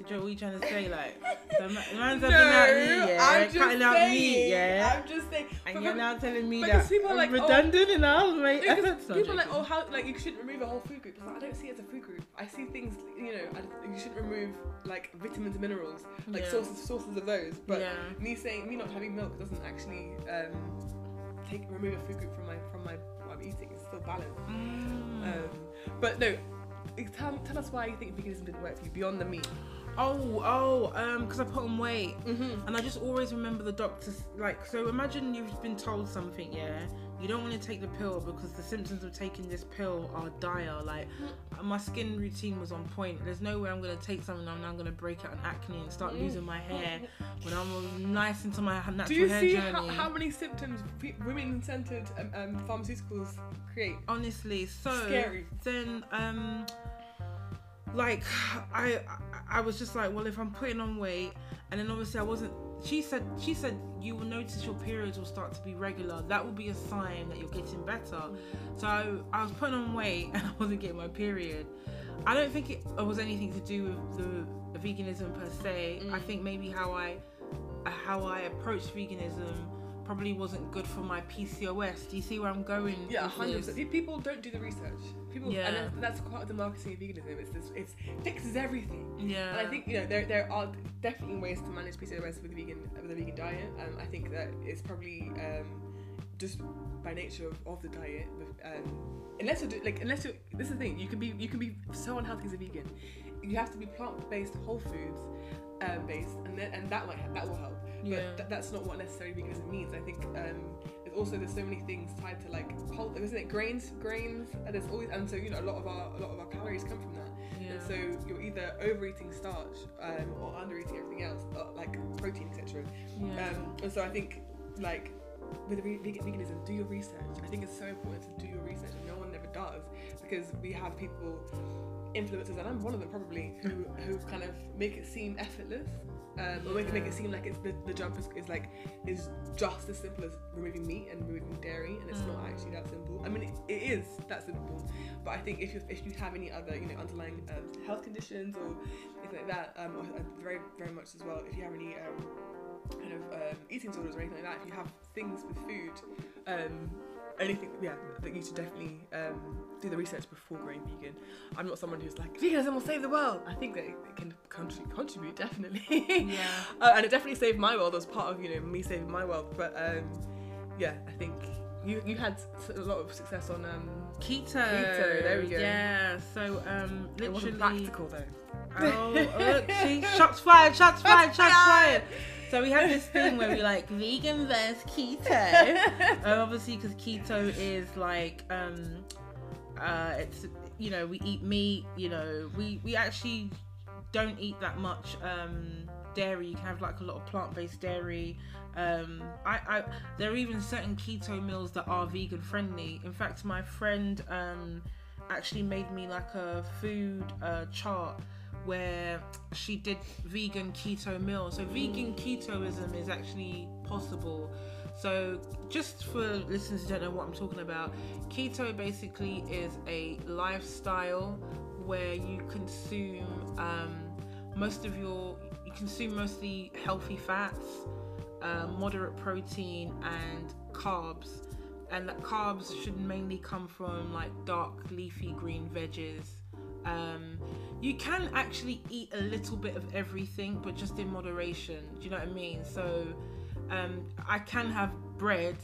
[SPEAKER 1] What are you trying to say? Like, the man's
[SPEAKER 2] no,
[SPEAKER 1] out meat, yeah,
[SPEAKER 2] I'm just
[SPEAKER 1] cutting out
[SPEAKER 2] saying,
[SPEAKER 1] meat, yeah.
[SPEAKER 2] I'm just saying.
[SPEAKER 1] and you're now telling me that
[SPEAKER 2] people are like, oh,
[SPEAKER 1] redundant and I'll make
[SPEAKER 2] Because
[SPEAKER 1] efforts.
[SPEAKER 2] people are like, oh, how like you shouldn't remove a whole food group. Like, I don't see it as a food group. I see things, you know, I, you shouldn't remove like vitamins and minerals, like
[SPEAKER 1] Yeah.
[SPEAKER 2] sources sources of those. But
[SPEAKER 1] yeah.
[SPEAKER 2] me saying me not having milk doesn't actually um, take remove a food group from my from my what I'm eating. It's still balanced.
[SPEAKER 1] Mm.
[SPEAKER 2] Um, but no, tell, tell us why you think veganism didn't work for you beyond the meat.
[SPEAKER 1] Oh, oh, um, because I put on weight.
[SPEAKER 2] Mm-hmm.
[SPEAKER 1] And I just always remember the doctors, like, so imagine you've been told something, yeah? You don't want to take the pill because the symptoms of taking this pill are dire. Like, my skin routine was on point. There's no way I'm going to take something I'm to break out an acne and start losing my hair when I'm nice into my natural hair
[SPEAKER 2] Do you
[SPEAKER 1] hair
[SPEAKER 2] see how, how many symptoms women-centered um, um, pharmaceuticals create?
[SPEAKER 1] Honestly, so
[SPEAKER 2] Scary.
[SPEAKER 1] then, um, like I I was just like, well, if I'm putting on weight, and then obviously I wasn't. She said she said you will notice your periods will start to be regular. That will be a sign that you're getting better. So I, was putting on weight and I wasn't getting my period. I don't think it was anything to do with the veganism per se. I mm. think maybe how I how I approached veganism probably wasn't good for my PCOS. Do you see where I'm going?
[SPEAKER 2] Yeah, hundred percent. People don't do the research. People,
[SPEAKER 1] Yeah.
[SPEAKER 2] and that's, that's part of the marketing of veganism. It's this, it's fixes everything.
[SPEAKER 1] Yeah.
[SPEAKER 2] And I think you know there, there are definitely ways to manage PCOS with a vegan with a vegan diet. Um, I think that it's probably um, just by nature of, of the diet. Um, unless you do like unless you this is the thing you can be you can be so unhealthy as a vegan. You have to be plant based, whole foods um, based, and then and that might that will help.
[SPEAKER 1] Yeah.
[SPEAKER 2] But th- that's not what necessarily veganism means. I think um, there's also there's so many things tied to like pul- isn't it grains grains and there's always and so you know a lot of our a lot of our calories come from that.
[SPEAKER 1] Yeah.
[SPEAKER 2] And so you're either overeating starch um, or undereating everything else, uh, like protein, etc.
[SPEAKER 1] yeah.
[SPEAKER 2] Um, and so I think, like, with ve- vegan- veganism, do your research. I think it's so important to do your research, and no one ever does because we have people, influencers, and I'm one of them probably, who who kind of make it seem effortless. Um, or make, make it seem like it's the, the jump is, is like is just as simple as removing meat and removing dairy, and it's not actually that simple. I mean, it, it is that simple, but I think if you if you have any other you know underlying um, health conditions or anything like that, um, or, uh, very very much as well, if you have any um, kind of um, eating disorders or anything like that, if you have things with food, um, anything, yeah, that you should definitely um, do the research before going vegan. I'm not someone who's like veganism will save the world. I think that it, it can contribute, contribute definitely,
[SPEAKER 1] yeah.
[SPEAKER 2] uh, and it definitely saved my world as part of you know me saving my world. But um, yeah, I think you you had a lot of success on um,
[SPEAKER 1] Keto.
[SPEAKER 2] Keto, there we go.
[SPEAKER 1] Yeah. So um,
[SPEAKER 2] it wasn't
[SPEAKER 1] literally.
[SPEAKER 2] practical though.
[SPEAKER 1] Oh, see, shots fired, shots fired, shots fired. So we have this thing where we like vegan versus keto. um, obviously, because keto is like, um, uh, it's you know we eat meat. You know we we actually don't eat that much um, dairy. You can have like a lot of plant-based dairy. Um, I, I there are even certain keto meals that are vegan friendly. In fact, my friend um, actually made me like a food uh, chart where she did vegan keto meals. So vegan ketoism is actually possible. So just for listeners who don't know what I'm talking about, keto basically is a lifestyle where you consume um, most of your you consume mostly healthy fats, uh, moderate protein, and carbs. And that carbs should mainly come from like dark leafy green veggies. Um, you can actually eat a little bit of everything, but just in moderation. Do you know what I mean? So um, I can have bread,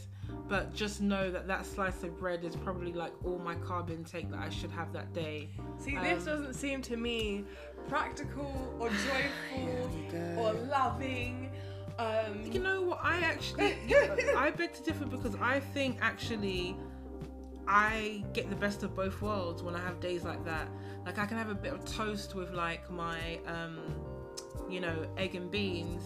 [SPEAKER 1] but just know that that slice of bread is probably like all my carb intake that I should have that day.
[SPEAKER 2] See, this
[SPEAKER 1] Um,
[SPEAKER 2] doesn't seem to me practical or joyful or loving. Um,
[SPEAKER 1] You know what? I actually, I beg to differ because I think actually, I get the best of both worlds when I have days like that. Like I can have a bit of toast with like my, um, you know, egg and beans,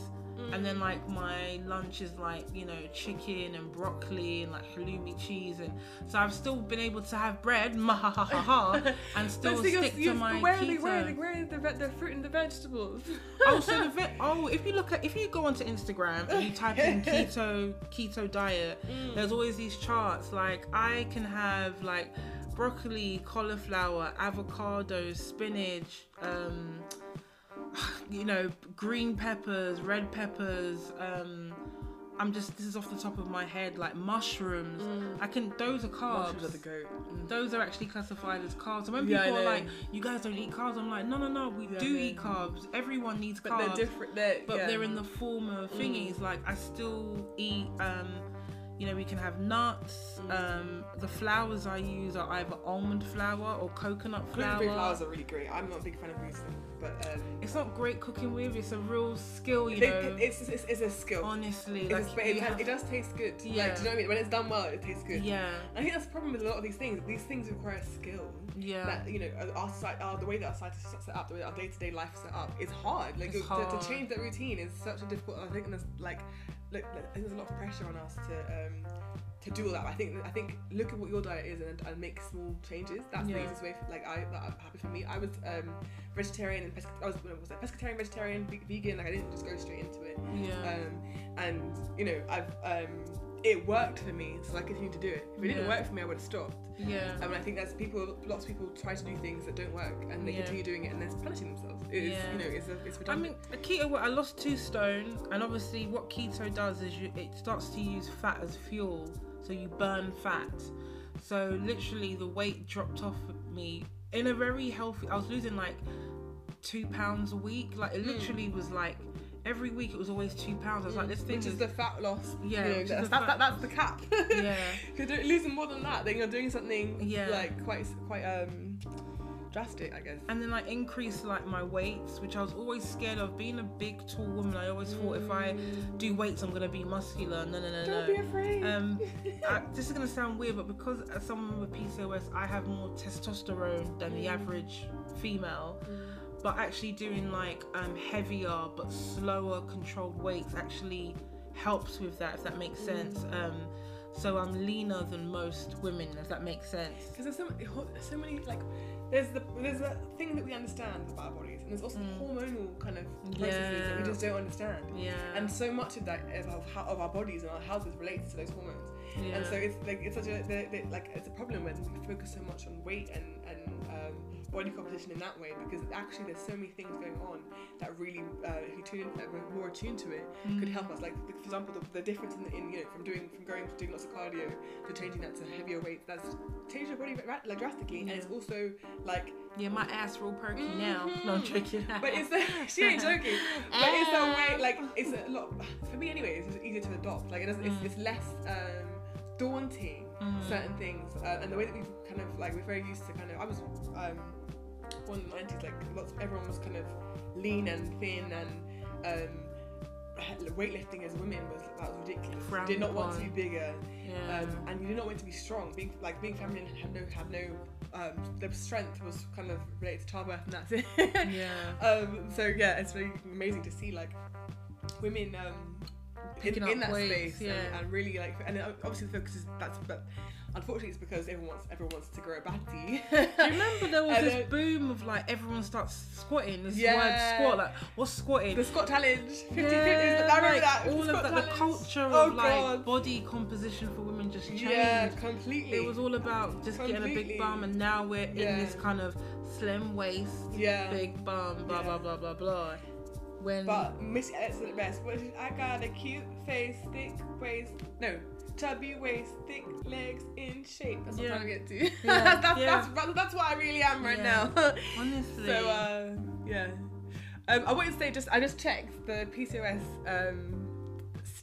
[SPEAKER 1] and then like my lunch is like you know chicken and broccoli and like halloumi cheese, and so I've still been able to have bread, mahahaha, and still
[SPEAKER 2] see, you're-
[SPEAKER 1] stick to
[SPEAKER 2] you're-
[SPEAKER 1] my
[SPEAKER 2] where
[SPEAKER 1] keto.
[SPEAKER 2] the, where are the, where the, the fruit and the vegetables?
[SPEAKER 1] oh, so the ve- oh, if you look at if you go onto Instagram and you type in keto keto diet, there's always these charts. Like I can have like broccoli, cauliflower, avocado, spinach, um, you know, green peppers, red peppers. Um, I'm just this is off the top of my head, like mushrooms. I can those are carbs.
[SPEAKER 2] Mushrooms are the goat. Mm.
[SPEAKER 1] Those are actually classified as carbs. And when
[SPEAKER 2] Yeah,
[SPEAKER 1] people are like, "You guys don't eat carbs," I'm like, "No, no, no. We
[SPEAKER 2] Yeah,
[SPEAKER 1] do eat carbs. Everyone needs
[SPEAKER 2] But
[SPEAKER 1] carbs,
[SPEAKER 2] they're different. They're,
[SPEAKER 1] but
[SPEAKER 2] yeah.
[SPEAKER 1] they're in the form of thingies. Like I still eat. um you know, we can have nuts. Um, the flours I use are either almond flour or coconut flour.
[SPEAKER 2] Gluten-free flours are really great. I'm not a big fan of gluten, but um,
[SPEAKER 1] It's not great cooking with. It's a real skill, you
[SPEAKER 2] they-
[SPEAKER 1] know.
[SPEAKER 2] it's, it's, it's a skill.
[SPEAKER 1] honestly, like
[SPEAKER 2] a, but it,
[SPEAKER 1] have-
[SPEAKER 2] it does taste good.
[SPEAKER 1] Yeah.
[SPEAKER 2] Like, do you know what I mean? When it's done well, it tastes good.
[SPEAKER 1] yeah,
[SPEAKER 2] I think that's the problem with a lot of these things. These things require skill.
[SPEAKER 1] yeah.
[SPEAKER 2] That you know, our site, our, the way that our site is set up, the way our day-to-day life is set up, it's hard. Like
[SPEAKER 1] It's
[SPEAKER 2] to- To, change that routine is such a difficult. I think there's like, look, think there's a lot of pressure on us to um, to do all that. I think I think look at what your diet is and, and make small changes. That's
[SPEAKER 1] Yeah.
[SPEAKER 2] the easiest way. For, like I that happened for me. I was um, vegetarian and pesca- I was was I pescatarian, vegetarian, ve- vegan. Like I didn't just go straight into it.
[SPEAKER 1] Yeah.
[SPEAKER 2] Um, and you know I've um, it worked for me, so I continued to do it. If it didn't work for me, I would have stopped.
[SPEAKER 1] yeah.
[SPEAKER 2] Um, and I think that's people. Lots of people try to do things that don't work, and they
[SPEAKER 1] Yeah.
[SPEAKER 2] continue doing it, and they're punishing themselves. It is,
[SPEAKER 1] Yeah.
[SPEAKER 2] you know, it's a, it's
[SPEAKER 1] I mean, a keto. I lost two stone, and obviously, what keto does is you, it starts to use fat as fuel, so you burn fat. So literally, the weight dropped off me in a very healthy. I was losing like two pounds a week. Like it
[SPEAKER 2] Mm.
[SPEAKER 1] literally was like every week it was always two pounds. I was like, this thing
[SPEAKER 2] which is
[SPEAKER 1] is
[SPEAKER 2] the fat loss.
[SPEAKER 1] Yeah,
[SPEAKER 2] you know, that's,
[SPEAKER 1] the
[SPEAKER 2] that, that, that's the cap.
[SPEAKER 1] yeah,
[SPEAKER 2] you're losing more than that, then you're doing something
[SPEAKER 1] Yeah.
[SPEAKER 2] like quite quite um drastic, I guess.
[SPEAKER 1] and then I increased like my weights, which I was always scared of. Being a big, tall woman, I always thought if I do weights, I'm gonna be muscular. No, no, no, no.
[SPEAKER 2] Don't
[SPEAKER 1] no.
[SPEAKER 2] be afraid.
[SPEAKER 1] Um, I, this is gonna sound weird, but because as someone with PCOS, I have more testosterone than the average female. But actually doing like um, heavier but slower controlled weights actually helps with that, if that makes sense. Um, so I'm leaner than most women, if that makes sense.
[SPEAKER 2] Because there's so, there's so many like there's the there's a thing that we understand about our bodies, and there's also
[SPEAKER 1] Mm.
[SPEAKER 2] hormonal kind of processes that we just don't understand.
[SPEAKER 1] Yeah.
[SPEAKER 2] And so much of that of, of, how, of our bodies and our health is related to those hormones.
[SPEAKER 1] yeah.
[SPEAKER 2] And so it's like it's such a the, the, like it's a problem when we focus so much on weight and and um, body composition in that way because actually there's so many things going on that really uh, if you tune in, that we're more attuned to it could help us. Like for example, the, the difference in, in you know from doing from going to doing lots of cardio to changing that to heavier weights that's changed your body like drastically and it's also like
[SPEAKER 1] yeah, my ass real perky now. No, I'm joking.
[SPEAKER 2] but it's the, she ain't joking but it's a way like it's a lot for me anyway it's easier to adopt like it doesn't, it's,
[SPEAKER 1] Mm.
[SPEAKER 2] it's less um, daunting
[SPEAKER 1] Mm.
[SPEAKER 2] certain things uh, and the way that we've kind of like we're very used to kind of I was um, in the 90s like lots everyone was kind of lean and thin and um, weightlifting as women was that was ridiculous you did not want to be bigger
[SPEAKER 1] Yeah.
[SPEAKER 2] um, and you did not want to be strong being like being feminine had no had no um, the strength was kind of related to childbirth and that's it
[SPEAKER 1] yeah.
[SPEAKER 2] um, so yeah, it's very amazing to see like women um, in, in that
[SPEAKER 1] weights,
[SPEAKER 2] space
[SPEAKER 1] yeah.
[SPEAKER 2] and, and really like and obviously the focus is that's but unfortunately it's because everyone wants everyone wants to grow a baddie.
[SPEAKER 1] Do you remember there was
[SPEAKER 2] And
[SPEAKER 1] this
[SPEAKER 2] then-
[SPEAKER 1] boom of like everyone starts squatting? This
[SPEAKER 2] Yeah.
[SPEAKER 1] word squat, like what's squatting?
[SPEAKER 2] the Squat Challenge, 50
[SPEAKER 1] Yeah,
[SPEAKER 2] 50s, I remember
[SPEAKER 1] like,
[SPEAKER 2] that.
[SPEAKER 1] All of that, the culture of
[SPEAKER 2] Oh,
[SPEAKER 1] like
[SPEAKER 2] God.
[SPEAKER 1] body composition for women just changed.
[SPEAKER 2] Yeah, completely.
[SPEAKER 1] It was all about just getting a big bum, and now we're in this kind of slim waist,
[SPEAKER 2] yeah.
[SPEAKER 1] big bum, blah
[SPEAKER 2] Yeah.
[SPEAKER 1] blah blah blah blah. When
[SPEAKER 2] But Miss at the best. It? I got a cute face, thick waist. No, chubby waist, thick legs, in shape. That's what
[SPEAKER 1] Yeah.
[SPEAKER 2] I'm trying to get to.
[SPEAKER 1] Yeah,
[SPEAKER 2] that's,
[SPEAKER 1] yeah.
[SPEAKER 2] That's, that's what I really am right now.
[SPEAKER 1] honestly,
[SPEAKER 2] So uh, yeah, um, I wanted to say just I just checked the PCOS um,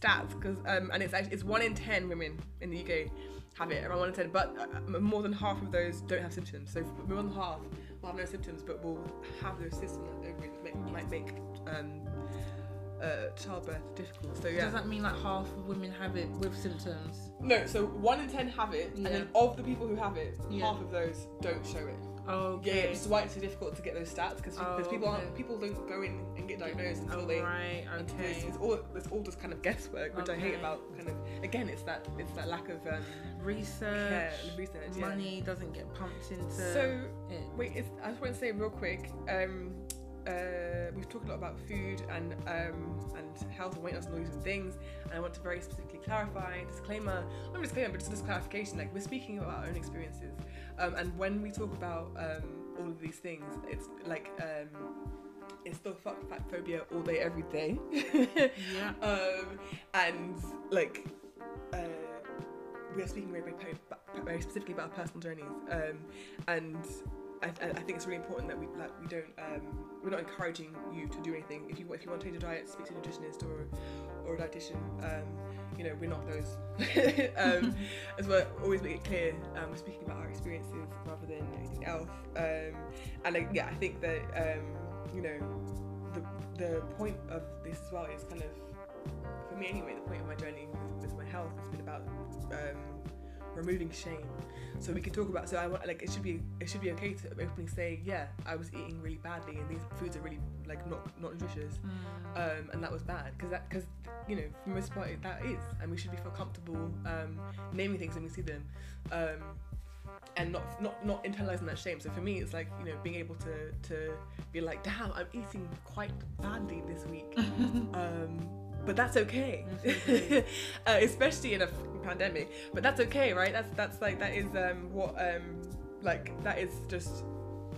[SPEAKER 2] stats because um, and it's actually it's one in ten women in the UK have it around one in ten, but uh, more than half of those don't have symptoms. So more than half will have no symptoms, but will have those cysts on the ovaries that make, might make um, uh, childbirth difficult. So yeah,
[SPEAKER 1] does that mean like half of women have it with symptoms?
[SPEAKER 2] no. So one in ten have it, and then of the people who have it,
[SPEAKER 1] Yeah.
[SPEAKER 2] half of those don't show it.
[SPEAKER 1] Oh,
[SPEAKER 2] Yeah,
[SPEAKER 1] okay.
[SPEAKER 2] which is why it's so difficult to get those stats because
[SPEAKER 1] Oh,
[SPEAKER 2] people aren't people don't go in and get diagnosed until
[SPEAKER 1] Oh,
[SPEAKER 2] they
[SPEAKER 1] right, okay.
[SPEAKER 2] it's, it's all it's all just kind of guesswork, which I hate about kind of again it's that it's that lack of um,
[SPEAKER 1] Research,
[SPEAKER 2] research. yeah.
[SPEAKER 1] money doesn't get pumped into
[SPEAKER 2] So
[SPEAKER 1] it.
[SPEAKER 2] wait, it's, I just want to say real quick. Um, uh, we've talked a lot about food and um, and health and weight loss and all these things, and I want to very specifically clarify disclaimer, not disclaimer, but just this clarification. Like we're speaking about our own experiences, um, and when we talk about um, all of these things, it's like um, it's still fuck fat phobia all day, every day.
[SPEAKER 1] Yeah.
[SPEAKER 2] um, and like uh, we are speaking very, very, very specifically about our personal journeys, um, and I, I think it's really important that we like we don't um, we're not encouraging you to do anything. If you if you want to change your diet, speak to a nutritionist or or a dietitian. Um, you know, we're not those. um, as well, always make it clear um, we're speaking about our experiences rather than anything else. Um, and like, yeah, I think that um, you know the the point of this as well is kind of for me anyway. The point of my journey with, with my health has been about um, removing shame. So we can talk about. So I want like it should be it should be okay to openly say yeah I was eating really badly and these foods are really like not not nutritious, um, and that was bad because that because you know for most part that is and we should be feel comfortable um, naming things when we see them. Um, and not not not internalizing that shame. So for me, it's like you know being able to to be like, damn, I'm eating quite badly this week, um, but that's okay,
[SPEAKER 1] That's okay.
[SPEAKER 2] uh, especially in a pandemic. But that's okay, right? That's that's like that is um, what um, like that is just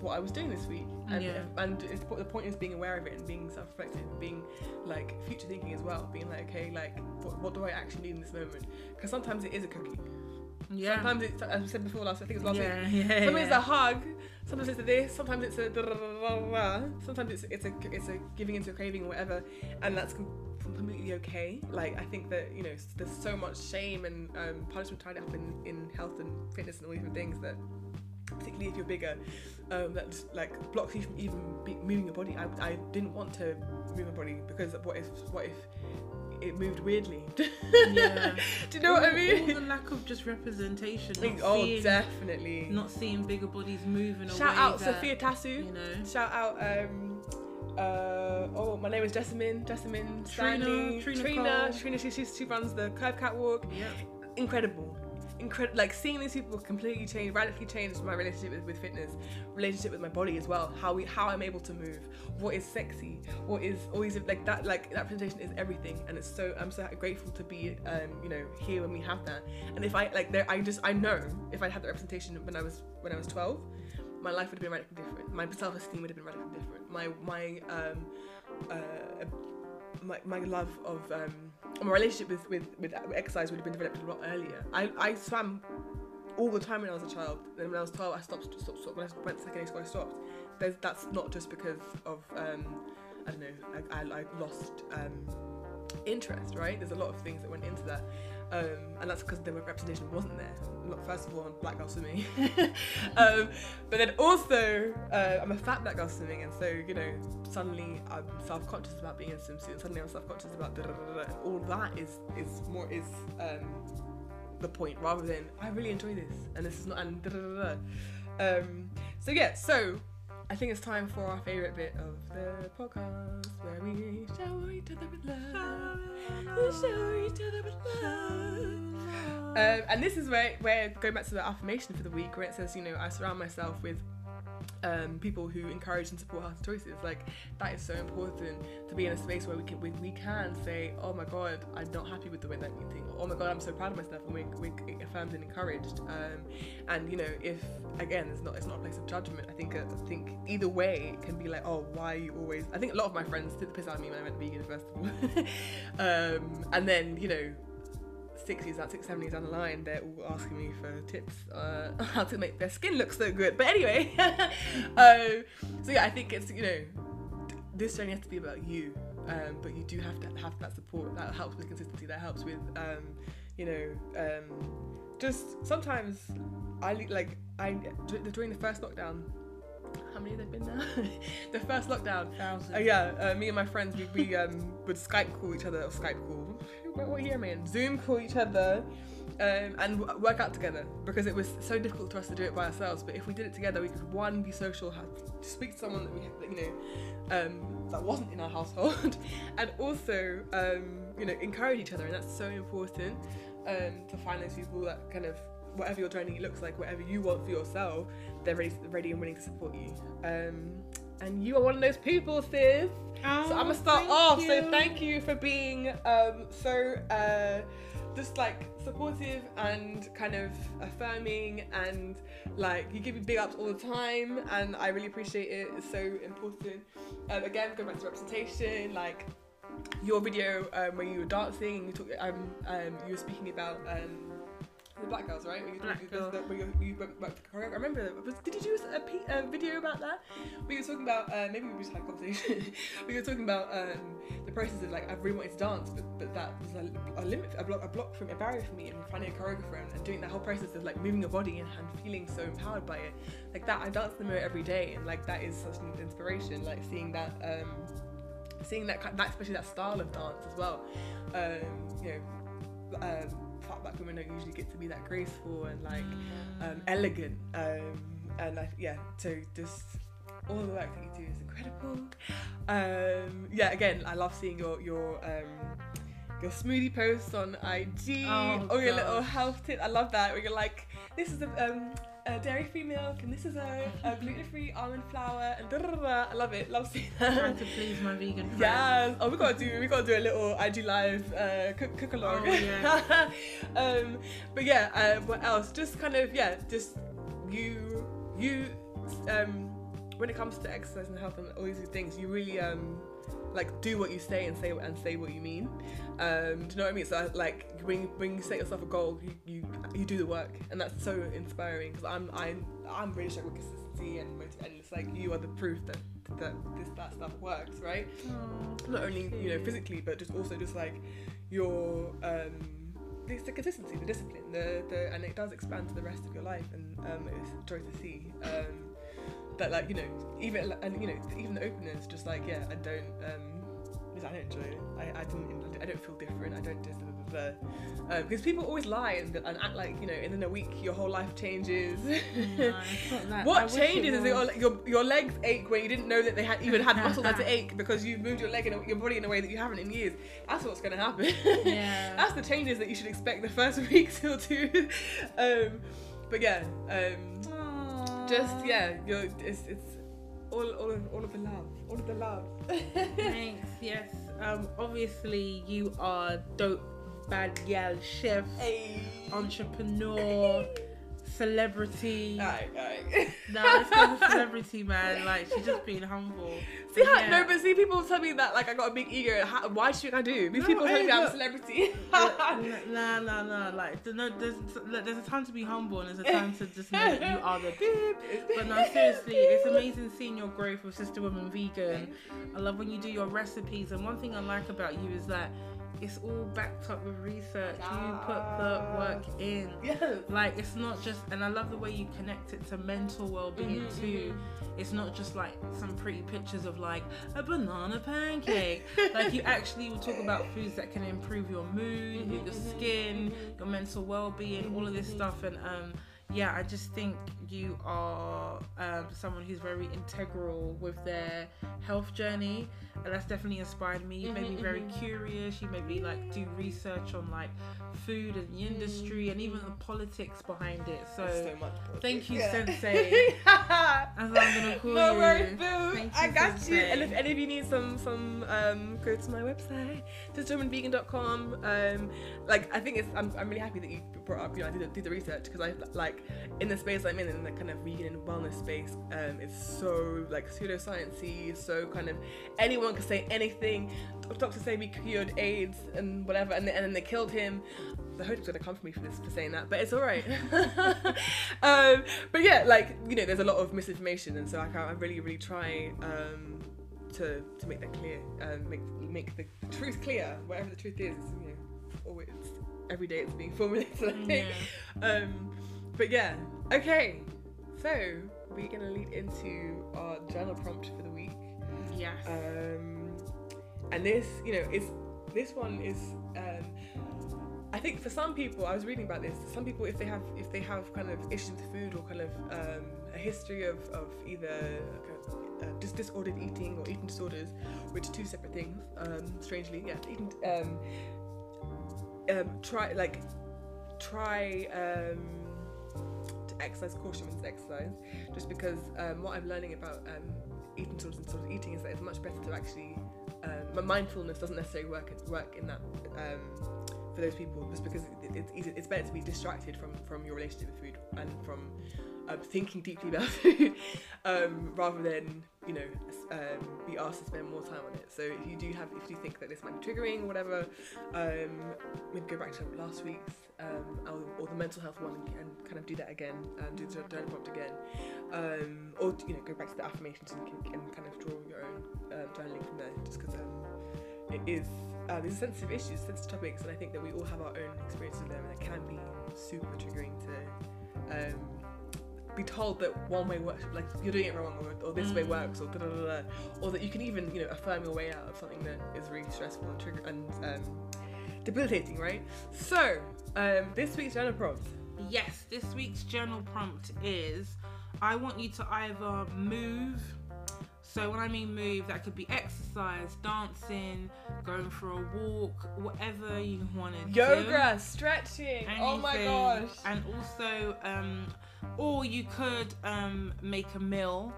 [SPEAKER 2] what I was doing this week, and
[SPEAKER 1] Yeah.
[SPEAKER 2] and it's, the point is being aware of it and being self-reflective, and being like future thinking as well, being like, okay, like what, what do I actually need in this moment? Because sometimes it is a cookie.
[SPEAKER 1] yeah.
[SPEAKER 2] Sometimes it's as we said before last. I think it was last week.
[SPEAKER 1] yeah, yeah,
[SPEAKER 2] Sometimes
[SPEAKER 1] yeah.
[SPEAKER 2] it's a hug. Sometimes it's a this. Sometimes it's a. Sometimes it's it's a it's a giving into a craving or whatever, and that's completely okay. Like I think that you know there's so much shame and um, punishment tied up in in health and fitness and all these different things that. Particularly if you're bigger, um, that like blocks you from even moving your body. I, I didn't want to move my body because what if what if it moved weirdly?
[SPEAKER 1] Yeah.
[SPEAKER 2] Do you know what I mean?
[SPEAKER 1] All the lack of just representation. Not
[SPEAKER 2] oh,
[SPEAKER 1] seeing,
[SPEAKER 2] definitely.
[SPEAKER 1] not seeing bigger bodies moving
[SPEAKER 2] Shout out
[SPEAKER 1] that,
[SPEAKER 2] Sophia Tassu.
[SPEAKER 1] You know.
[SPEAKER 2] Shout out um uh oh my name is Jessamyn Jessamyn
[SPEAKER 1] Trina,
[SPEAKER 2] Stanley
[SPEAKER 1] Trina
[SPEAKER 2] Trina. Trina she, she, she runs the curve catwalk
[SPEAKER 1] Yeah.
[SPEAKER 2] incredible incredible like seeing these people completely change radically change my relationship with, with fitness relationship with my body as well how we how I'm able to move what is sexy what is always like that like that presentation is everything and it's so I'm so grateful to be um you know here when we have that and if I like there I just I know if I had that representation when I was when I was 12 my life would have been radically different. My self-esteem would have been radically different. My my um, uh, my, my love of um, my relationship with, with, with exercise would have been developed a lot earlier. I, I swam all the time when I was a child. Then when I was 12, I stopped. stopped, stopped. When I went to secondary school, I stopped. There's, that's not just because of um, I don't know. I, I, I lost um, interest. Right? There's a lot of things that went into that. Um, and that's because the representation wasn't there. Not first of all, on black girl swimming, um, but then also uh, I'm a fat black girl swimming, and so you know suddenly I'm self-conscious about being in a swimsuit. And suddenly I'm self-conscious about da da da da. All that is is more is um, the point rather than I really enjoy this, and this is not and da da da da. Um, so yeah, so I think it's time for our favorite bit of the podcast where we shower each other with love. We each other with love. Um, and this is where, where going back to the affirmation for the week, where it says, you know, I surround myself with um, people who encourage and support healthy choices. Like that is so important to be in a space where we can we, we can say, oh my god, I'm not happy with the way that I'm eating. Or, oh my god, I'm so proud of myself, and we we affirmed and encouraged. Um, and you know, if again, it's not it's not a place of judgment. I think uh, I think either way can be like, oh, why are you always? I think a lot of my friends took the piss out of me when I went vegan first of all. um, and then you know six years out, six, seven years down the line, they're all asking me for tips uh, how to make their skin look so good. But anyway, um, so yeah, I think it's you know this journey has to be about you, um, but you do have to have that support that helps with consistency, that helps with um, you know um, just sometimes I like I during the first lockdown. How many have there been now? the first lockdown,
[SPEAKER 1] Thousand.
[SPEAKER 2] uh, yeah, uh, me and my friends, we, we um, would Skype call each other, or Skype call, what, what year am I in? Zoom call each other, um, and w- work out together because it was so difficult for us to do it by ourselves. But if we did it together, we could one be social, have, speak to someone that we, that, you know, um, that wasn't in our household, and also, um, you know, encourage each other, and that's so important um, to find those people that kind of whatever your journey looks like, whatever you want for yourself, they're ready, ready and willing to support you. And you are one of those people, sis. So I'm gonna start off. So thank you for being um, so uh, just like supportive and kind of affirming and like you give me big ups all the time and I really appreciate it. It's so important. Um, again, going back to representation, like your video um, where you were dancing and you talk, um, um, you were speaking about um, the black girls, right? You,
[SPEAKER 1] Black
[SPEAKER 2] you,
[SPEAKER 1] girl.
[SPEAKER 2] the- where you, you went back. I remember. Was, did you do a, a video about that? We were talking about uh, maybe we just had a conversation. we were talking about um, the process of like I really wanted to dance, but, but that was a, a limit, a block, a block from a barrier for me, and finding a choreographer and, and doing that whole process of like moving your body and, and feeling so empowered by it. Like that, I dance in the mirror every day, and like that is such an inspiration. Like seeing that. Um, seeing that, that especially that style of dance as well um, you know um, fat black women don't usually get to be that graceful and like um, elegant. Um, and I, yeah, so just all the work that you do is incredible. Um, yeah, again, I love seeing your your um, your smoothie posts on IG
[SPEAKER 1] Oh,
[SPEAKER 2] or your
[SPEAKER 1] God.
[SPEAKER 2] little health tip. I love that. Where you're like, this is a, um, a dairy-free milk and this is a, a gluten-free almond flour and da da da. da. I love it. Love seeing that.
[SPEAKER 1] Trying to please my vegan friends.
[SPEAKER 2] Yes. Oh, we gotta do we gotta do a little IG live uh, cook cook along.
[SPEAKER 1] Oh, yeah.
[SPEAKER 2] um, but yeah, uh, what else? Just kind of yeah, just you you um, when it comes to exercise and health and all these things, you really um like do what you say and say and say what you mean. Um, do you know what I mean? So like when when you set yourself a goal, you you, you do the work, and that's so inspiring because I'm I'm I'm really struggling with consistency and and it's like you are the proof that that this that stuff works, right?
[SPEAKER 1] Oh,
[SPEAKER 2] not only you know physically but just also just like your um it's the consistency the discipline the, the and it does expand to the rest of your life and um it's joy to see um like you know even and you know even the openness just like yeah I don't um I don't enjoy it. I, I didn't. I don't feel different. I don't because people always lie and, and act like you know. And in a week, your whole life changes.
[SPEAKER 1] No, that. I
[SPEAKER 2] What changes is your, your your legs ache when you didn't know that they had even had muscles that to ache because you've moved your leg and your body in a way that you haven't in years. That's what's gonna happen.
[SPEAKER 1] Yeah.
[SPEAKER 2] That's the changes that you should expect the first week till two. Um, but yeah, um. Just yeah, you're, it's it's all all of all of the love, all of the love.
[SPEAKER 1] Thanks. Yes. Um. Obviously, you are dope, bad gal, chef,
[SPEAKER 2] hey.
[SPEAKER 1] entrepreneur, celebrity.
[SPEAKER 2] Alright, alright.
[SPEAKER 1] No, it's not a celebrity, man. Like she's just being humble.
[SPEAKER 2] See how
[SPEAKER 1] Yeah.
[SPEAKER 2] no, but see people tell me that like I got a big ego. How, why should I do? These
[SPEAKER 1] No,
[SPEAKER 2] people tell me I'm a celebrity.
[SPEAKER 1] Nah, nah, nah. Like, there's no, there's, there's a time to be humble and there's a time to just know that you are the beep. But no, seriously, it's amazing seeing your growth with Sister Woman Vegan. I love when you do your recipes, and one thing I like about you is that it's all backed up with research. You put the work in.
[SPEAKER 2] yes.
[SPEAKER 1] Like it's not just, and I love the way you connect it to mental well-being
[SPEAKER 2] Mhm,
[SPEAKER 1] too. It's not just like some pretty pictures of like a banana pancake. like you actually will talk about foods that can improve your mood,
[SPEAKER 2] Mhm,
[SPEAKER 1] your
[SPEAKER 2] mhm,
[SPEAKER 1] skin, your mental well-being, all of this
[SPEAKER 2] Mhm, mhm.
[SPEAKER 1] stuff. And um, yeah, I just think you are um, someone who's very integral with their health journey, and that's definitely inspired me. You made me
[SPEAKER 2] Mhm,
[SPEAKER 1] very
[SPEAKER 2] mhm.
[SPEAKER 1] curious. You made me like do research on like food and the industry and even the politics behind it. So,
[SPEAKER 2] so much.
[SPEAKER 1] thank you,
[SPEAKER 2] Yeah.
[SPEAKER 1] Sensei. as I'm gonna call
[SPEAKER 2] no
[SPEAKER 1] you.
[SPEAKER 2] worries, boo.
[SPEAKER 1] Thank
[SPEAKER 2] I
[SPEAKER 1] you,
[SPEAKER 2] got you. And if any of you need some, some, um, go to my website, sisterwomanvegan.com. Um, like I think it's, I'm, I'm really happy that you brought up. You know, I did, the- did the research because I like in the space I'm in, in the kind of vegan and wellness space. Um, it's so like pseudosciencey, so kind of anyone can say anything. Doctors say we cured AIDS and whatever, and, then- and then they killed him. The hope's gonna come for me for this for saying that, but it's all right. um, but yeah, like you know, there's a lot of misinformation, and so I, I really, really try um, to to make that clear, um, make make the truth clear, whatever the truth is. You know, always every day it's being formulated. Think.
[SPEAKER 1] Yeah.
[SPEAKER 2] Um, but yeah, okay. So we're gonna lead into our journal prompt for the week.
[SPEAKER 1] Yes.
[SPEAKER 2] Um, and this, you know, is this one is. Um, I think for some people, I was reading about this. Some people, if they have if they have kind of issues with food or kind of um, a history of, of either kind of, uh, dis- disordered eating or eating disorders, which are two separate things. Um, strangely, yeah, eating. Um, um, try like try um, exercise caution with exercise, just because um, what I'm learning about um, eating disorders and of eating is that it's much better to actually um, my mindfulness doesn't necessarily work work in that um, for those people just because it, it's easy, it's better to be distracted from from your relationship with food and from um, thinking deeply about food um, rather than you know um, be asked to spend more time on it. So if you do have if you think that this might be triggering or whatever, um, maybe go back to last week's um, or, the mental health one and kind of do that again and do the journal prompt again, um, or you know go back to the affirmations and, and kind of draw your own um, journaling from there. Just because um, it is uh, these sensitive issues, sensitive topics, and I think that we all have our own experiences with them, and it can be super triggering to um, be told that one way works, like you're doing it wrong, or, or this way
[SPEAKER 1] Mm.
[SPEAKER 2] works, or da da da, da, or that you can even you know affirm your way out of something that is really stressful and trigger and um, debilitating, right? So, um, this week's journal prompt.
[SPEAKER 1] Yes, this week's journal prompt is I want you to either move. So when I mean move, that could be exercise, dancing, going for a walk, whatever you want to do.
[SPEAKER 2] Yoga, stretching. Oh my gosh.
[SPEAKER 1] And also, um, or you could um, make a meal,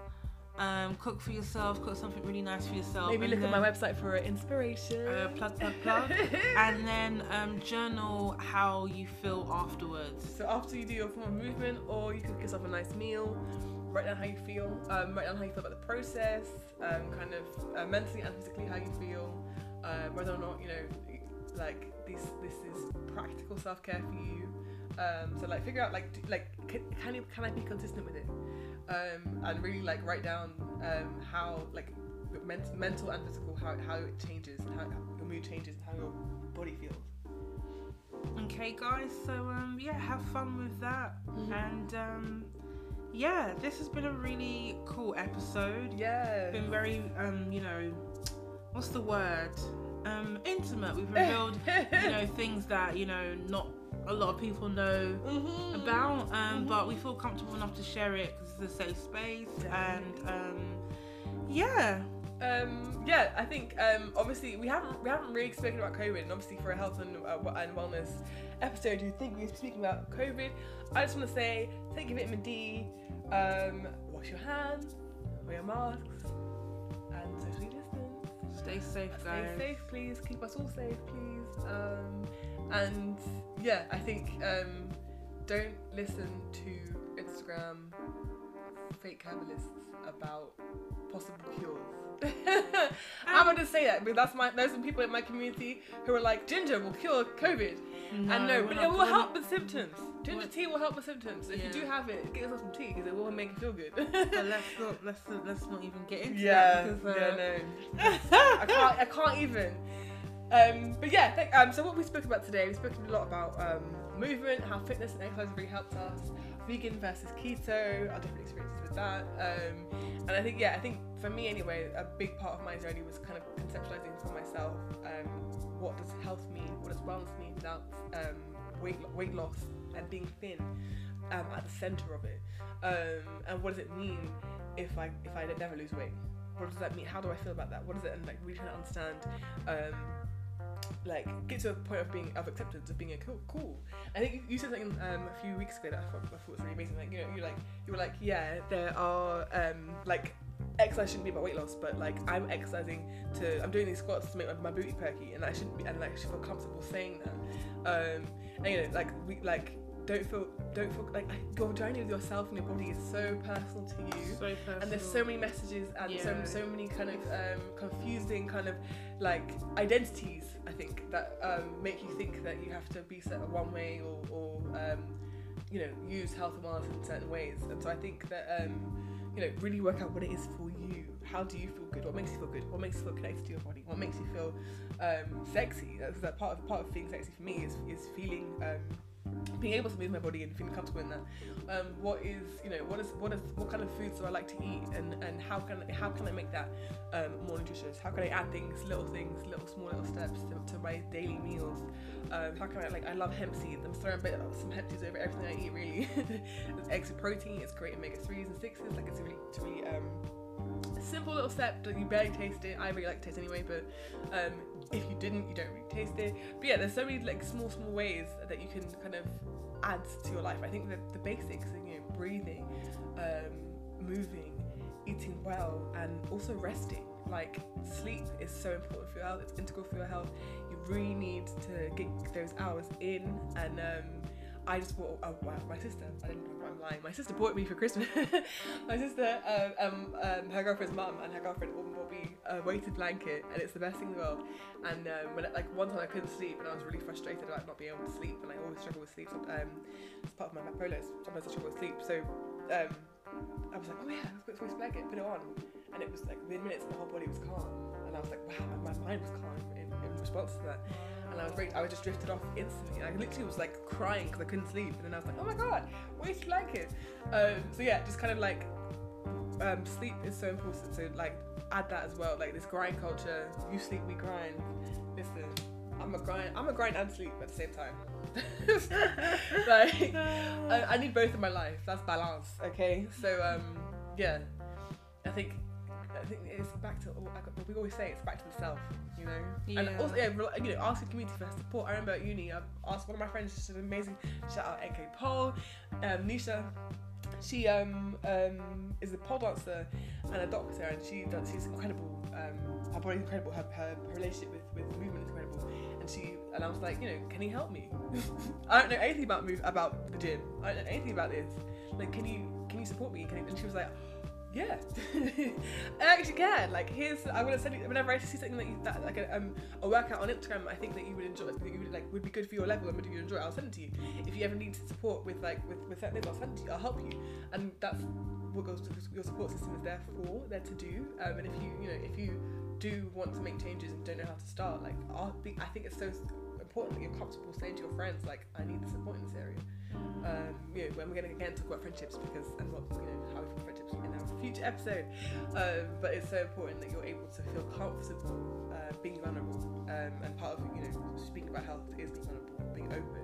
[SPEAKER 1] um, cook for yourself, cook something really nice for yourself.
[SPEAKER 2] Maybe look at my website for inspiration.
[SPEAKER 1] Uh, plug, plug, plug. and then um, journal how you feel afterwards.
[SPEAKER 2] So after you do your form of movement, or you cook yourself a nice meal, write down how you feel, um, write down how you feel about the process, um, kind of uh, mentally and physically how you feel, uh, whether or not you know, like this this is practical self care for you. Um, so like figure out like do, like can, can you can I be consistent with it, um, and really like write down um, how like ment- mental and physical how, how it changes and how your mood changes and how your body feels.
[SPEAKER 1] Okay, guys. So um, yeah, have fun with that.
[SPEAKER 2] Mm-hmm.
[SPEAKER 1] And um, yeah, this has been a really cool episode.
[SPEAKER 2] Yeah.
[SPEAKER 1] Been very um, you know, what's the word? Um, intimate. We've revealed you know things that you know not a lot of people know
[SPEAKER 2] Mhm.
[SPEAKER 1] about, um,
[SPEAKER 2] Mhm.
[SPEAKER 1] but we feel comfortable enough to share it because it's a safe space. And um, yeah,
[SPEAKER 2] Um, yeah, I think um, obviously we haven't we haven't really spoken about COVID, and obviously for a health and, uh, and wellness episode, you think we're speaking about COVID. I just want to say, take your vitamin D, um, wash your hands, wear masks, and socially distance.
[SPEAKER 1] stay safe, guys.
[SPEAKER 2] Stay safe, please. Keep us all safe, please. Um, and yeah, I think um, don't listen to Instagram fake herbalists about possible cures. I'm gonna say that because that's my there's some people in my community who are like ginger will cure COVID, and no, but it will help with symptoms. Ginger
[SPEAKER 1] We're-
[SPEAKER 2] tea will help with symptoms. If
[SPEAKER 1] Yeah.
[SPEAKER 2] you do have it, get yourself some tea because it will make you feel good.
[SPEAKER 1] But let's not let's let's not even get into
[SPEAKER 2] yeah,
[SPEAKER 1] that because
[SPEAKER 2] yeah,
[SPEAKER 1] uh,
[SPEAKER 2] no. I can't. I can't even. Um, but yeah, um, so what we spoke about today, we spoke a lot about um, movement, how fitness and exercise really helped us, vegan versus keto, our different experiences with that, um, and I think yeah, I think for me anyway, a big part of my journey was kind of conceptualizing for myself um, what does health mean, what does wellness mean without um, weight weight loss and being thin at the center of it, and what does it mean if I if I never lose weight? What does that mean? How do I feel about that? What is it? And like really trying to understand, um, like get to a point of being of acceptance of being a cool. cool. I think you- said something um, a few weeks ago that I thought, I thought was really amazing. Like you know, you like you were like, yeah, there are um, like exercise shouldn't be about weight loss, but like I'm exercising to I'm doing these squats to make my, my booty perky, and I shouldn't be and like I should feel comfortable saying that. Um, and you know, like we like don't feel don't feel like your journey with yourself and your body is so personal to you.
[SPEAKER 1] So personal.
[SPEAKER 2] and there's so many messages and so,
[SPEAKER 1] Yeah.
[SPEAKER 2] so many kind of um, confusing kind of like identities I think that um, make you think that you have to be set a one way or, or um, you know use health and wellness in certain ways. And so I think that um, you know really work out what it is for you. How do you feel good? What makes you feel good? What makes you feel connected to your body? What makes you feel um, sexy? That's that part of part of being sexy for me is, is feeling um, being able to move my body and feeling comfortable in that. Um, what is you know what is what is what kind of foods do I like to eat and, and how can how can I make that um, more nutritious? How can I add things, little things, little small little steps to, to my daily meals? Um, how can I like I love hemp seeds. I'm throwing bit of some hemp seeds over everything I eat. Really, it's and protein. It's great omega threes and sixes. Like it's really really um, simple little step that you barely taste it. I really like to taste anyway, but um, if you didn't, you don't really taste it. But yeah, there's so many like small, small ways that you can kind of add to your life. I think that the basics, you know, breathing, um, moving, eating well, and also resting. Like sleep is so important for your health. It's integral for your health. You really need to get those hours in and. Um, I just bought oh, my sister. I didn't I'm lying. My sister bought me for Christmas. my sister, um, um, um, her girlfriend's mum, and her girlfriend all me a weighted blanket, and it's the best thing in the world. And um, when like one time I couldn't sleep, and I was really frustrated about not being able to sleep, and I always struggle with sleep. So, um, it's part of my bipolar. Sometimes I struggle with sleep. So um, I was like, oh yeah, let's put this blanket, put it on, and it was like within minutes, my whole body was calm, and I was like, wow, my, my mind was calm in, in response to that and I was very, I was just drifted off instantly. I literally was like crying because I couldn't sleep, and then I was like, oh my god, weighted blanket. Um, so yeah, just kind of like um, sleep is so important. So like add that as well. Like this grind culture, you sleep, we grind. Listen, I'm a grind. I'm a grind and sleep at the same time. like I, I need both in my life. That's balance. Okay. So um yeah, I think I think it's back to we always say. It's back to the self. You know.
[SPEAKER 1] Yeah.
[SPEAKER 2] And also yeah, you know, ask the community for support. I remember at uni, I asked one of my friends. She's an amazing. Shout out NK Paul, um, Nisha. She um, um, is a pole dancer and a doctor, and she does. She's incredible. Um, her body's incredible. Her, her, her relationship with, with movement is incredible. And she and I was like, you know, can you help me? I don't know anything about move about the gym. I don't know anything about this. Like, can you can you support me? Can you? And she was like, yeah, I actually can. Like, here's I would said it- whenever I see something that you that like a, um, a workout on Instagram, I think that you would enjoy, that you would like would be good for your level and would you enjoy. it, I'll send it to you. If you ever need to support with like with with certain things, I'll send it to you. I'll help you, and that's what goes to your support system is there for, there to do. Um, and if you you know if you do want to make changes and don't know how to start, like I'll be, I think it's so important that you're comfortable saying to your friends like I need the support in this area um, you know, when we're going to again talk about friendships because and what you know how we feel friendships in a future episode. Um, but it's so important that you're able to feel comfortable uh, being vulnerable. Um, and part of you know speaking about health is being vulnerable, being open.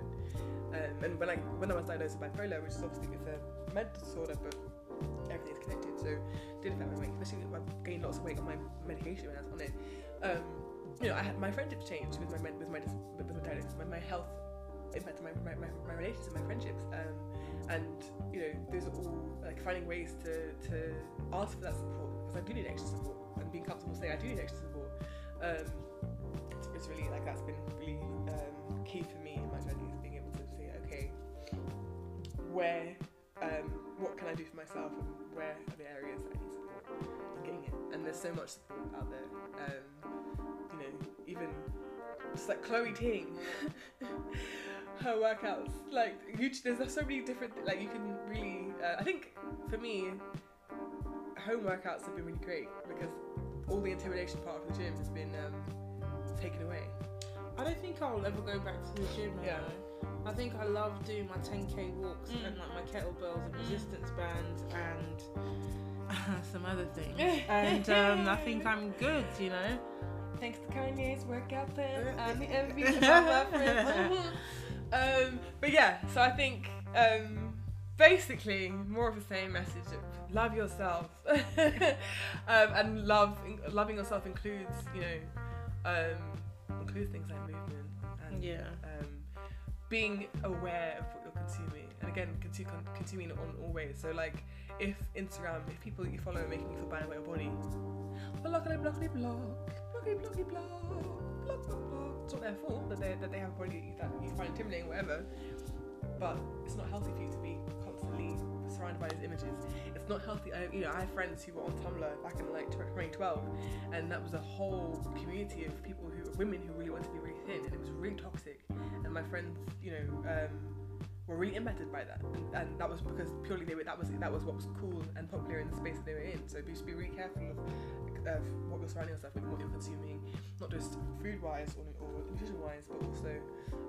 [SPEAKER 2] Um, and when I when I was diagnosed with bipolar, which is obviously it's a mental disorder, but everything's connected. So did affect my weight, especially I gained lots of weight on my medication when I was on it. You know, I had my friendships changed with my with my with my diagnosis, my, my health impacted my, my, my, my relationships and my friendships. Um, and you know, those are all like finding ways to to ask for that support because I do need extra support and being comfortable saying I do need extra support. Um, it's, it's really like that's been really um, key for me in my journey is being able to say, okay, where, um, what can I do for myself, and where are the areas that I need support and getting it. And there's so much out there. Um, you know, even just like Chloe Ting, her workouts. Like you, there's so many different. Like you can really. Uh, I think for me, home workouts have been really great because all the intimidation part of the gym has been um, taken away.
[SPEAKER 1] I don't think I'll ever go back to the gym.
[SPEAKER 2] Yeah.
[SPEAKER 1] Yeah. I think I love doing my 10k walks
[SPEAKER 2] Mm.
[SPEAKER 1] and like my kettlebells and
[SPEAKER 2] Mm.
[SPEAKER 1] resistance bands and some other things. and um, I think I'm good, you know.
[SPEAKER 2] Thanks to Kanye's workout plan, I'm the envy of my friends. um, but yeah, so I think um, basically more of the same message of love yourself, um, and love loving yourself includes you know um, includes things like movement and
[SPEAKER 1] Yeah.
[SPEAKER 2] um, being aware of again, consu- con- consuming it on all ways. So like, if Instagram, if people that you follow are making you feel bad about your body, blockly, blockly, block, blockly, block, block, block, block. It's not their fault that they that they have a body that you find intimidating, whatever. But it's not healthy for you to be constantly surrounded by these images. It's not healthy. I, you know, I have friends who were on Tumblr back in like 2012, and that was a whole community of people who, women who really wanted to be really thin, and it was really toxic. And my friends, you know, um, were really impacted by that, and, that was because purely they were that was that was what was cool and popular in the space that they were in. So just be really careful of, of what you're surrounding yourself with, what you're consuming, not just food wise or, or nutrition wise, but also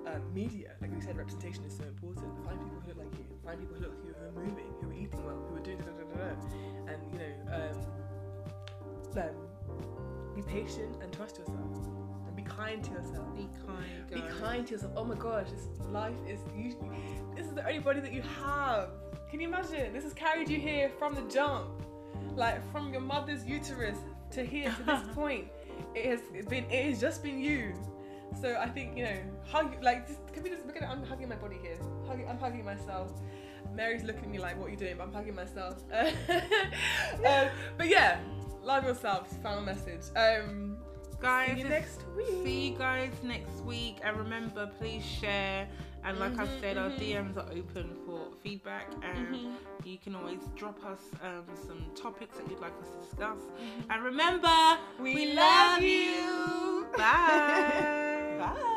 [SPEAKER 2] um, media. Like we said, representation is so important. Find people who look like you. Find people who look like you, who are moving, who are eating well, who are doing da da da da. And you know, um, um, be patient and trust yourself, kind to yourself.
[SPEAKER 1] Be kind,
[SPEAKER 2] Be kind to yourself. Oh my gosh, this life is you. This is the only body that you have. Can you imagine? This has carried you here from the jump, like from your mother's uterus to here to this point. It has been. It has just been you. So I think you know, hug. Like, just, can we just look at it? I'm hugging my body here. Hugging, I'm hugging myself. Mary's looking at me like, "What are you doing?" But I'm hugging myself. um, but yeah, love yourself. Final message. Um,
[SPEAKER 1] guys.
[SPEAKER 2] See you next week.
[SPEAKER 1] See you guys next week. And remember, please share. And like mm-hmm,
[SPEAKER 2] I
[SPEAKER 1] said, mm-hmm.
[SPEAKER 2] our
[SPEAKER 1] DMs are open for feedback, and
[SPEAKER 2] mm-hmm.
[SPEAKER 1] you can always drop us um, some topics that you'd like us to discuss.
[SPEAKER 2] Mm-hmm.
[SPEAKER 1] And remember,
[SPEAKER 2] we,
[SPEAKER 1] we
[SPEAKER 2] love,
[SPEAKER 1] love
[SPEAKER 2] you.
[SPEAKER 1] you. Bye. Bye.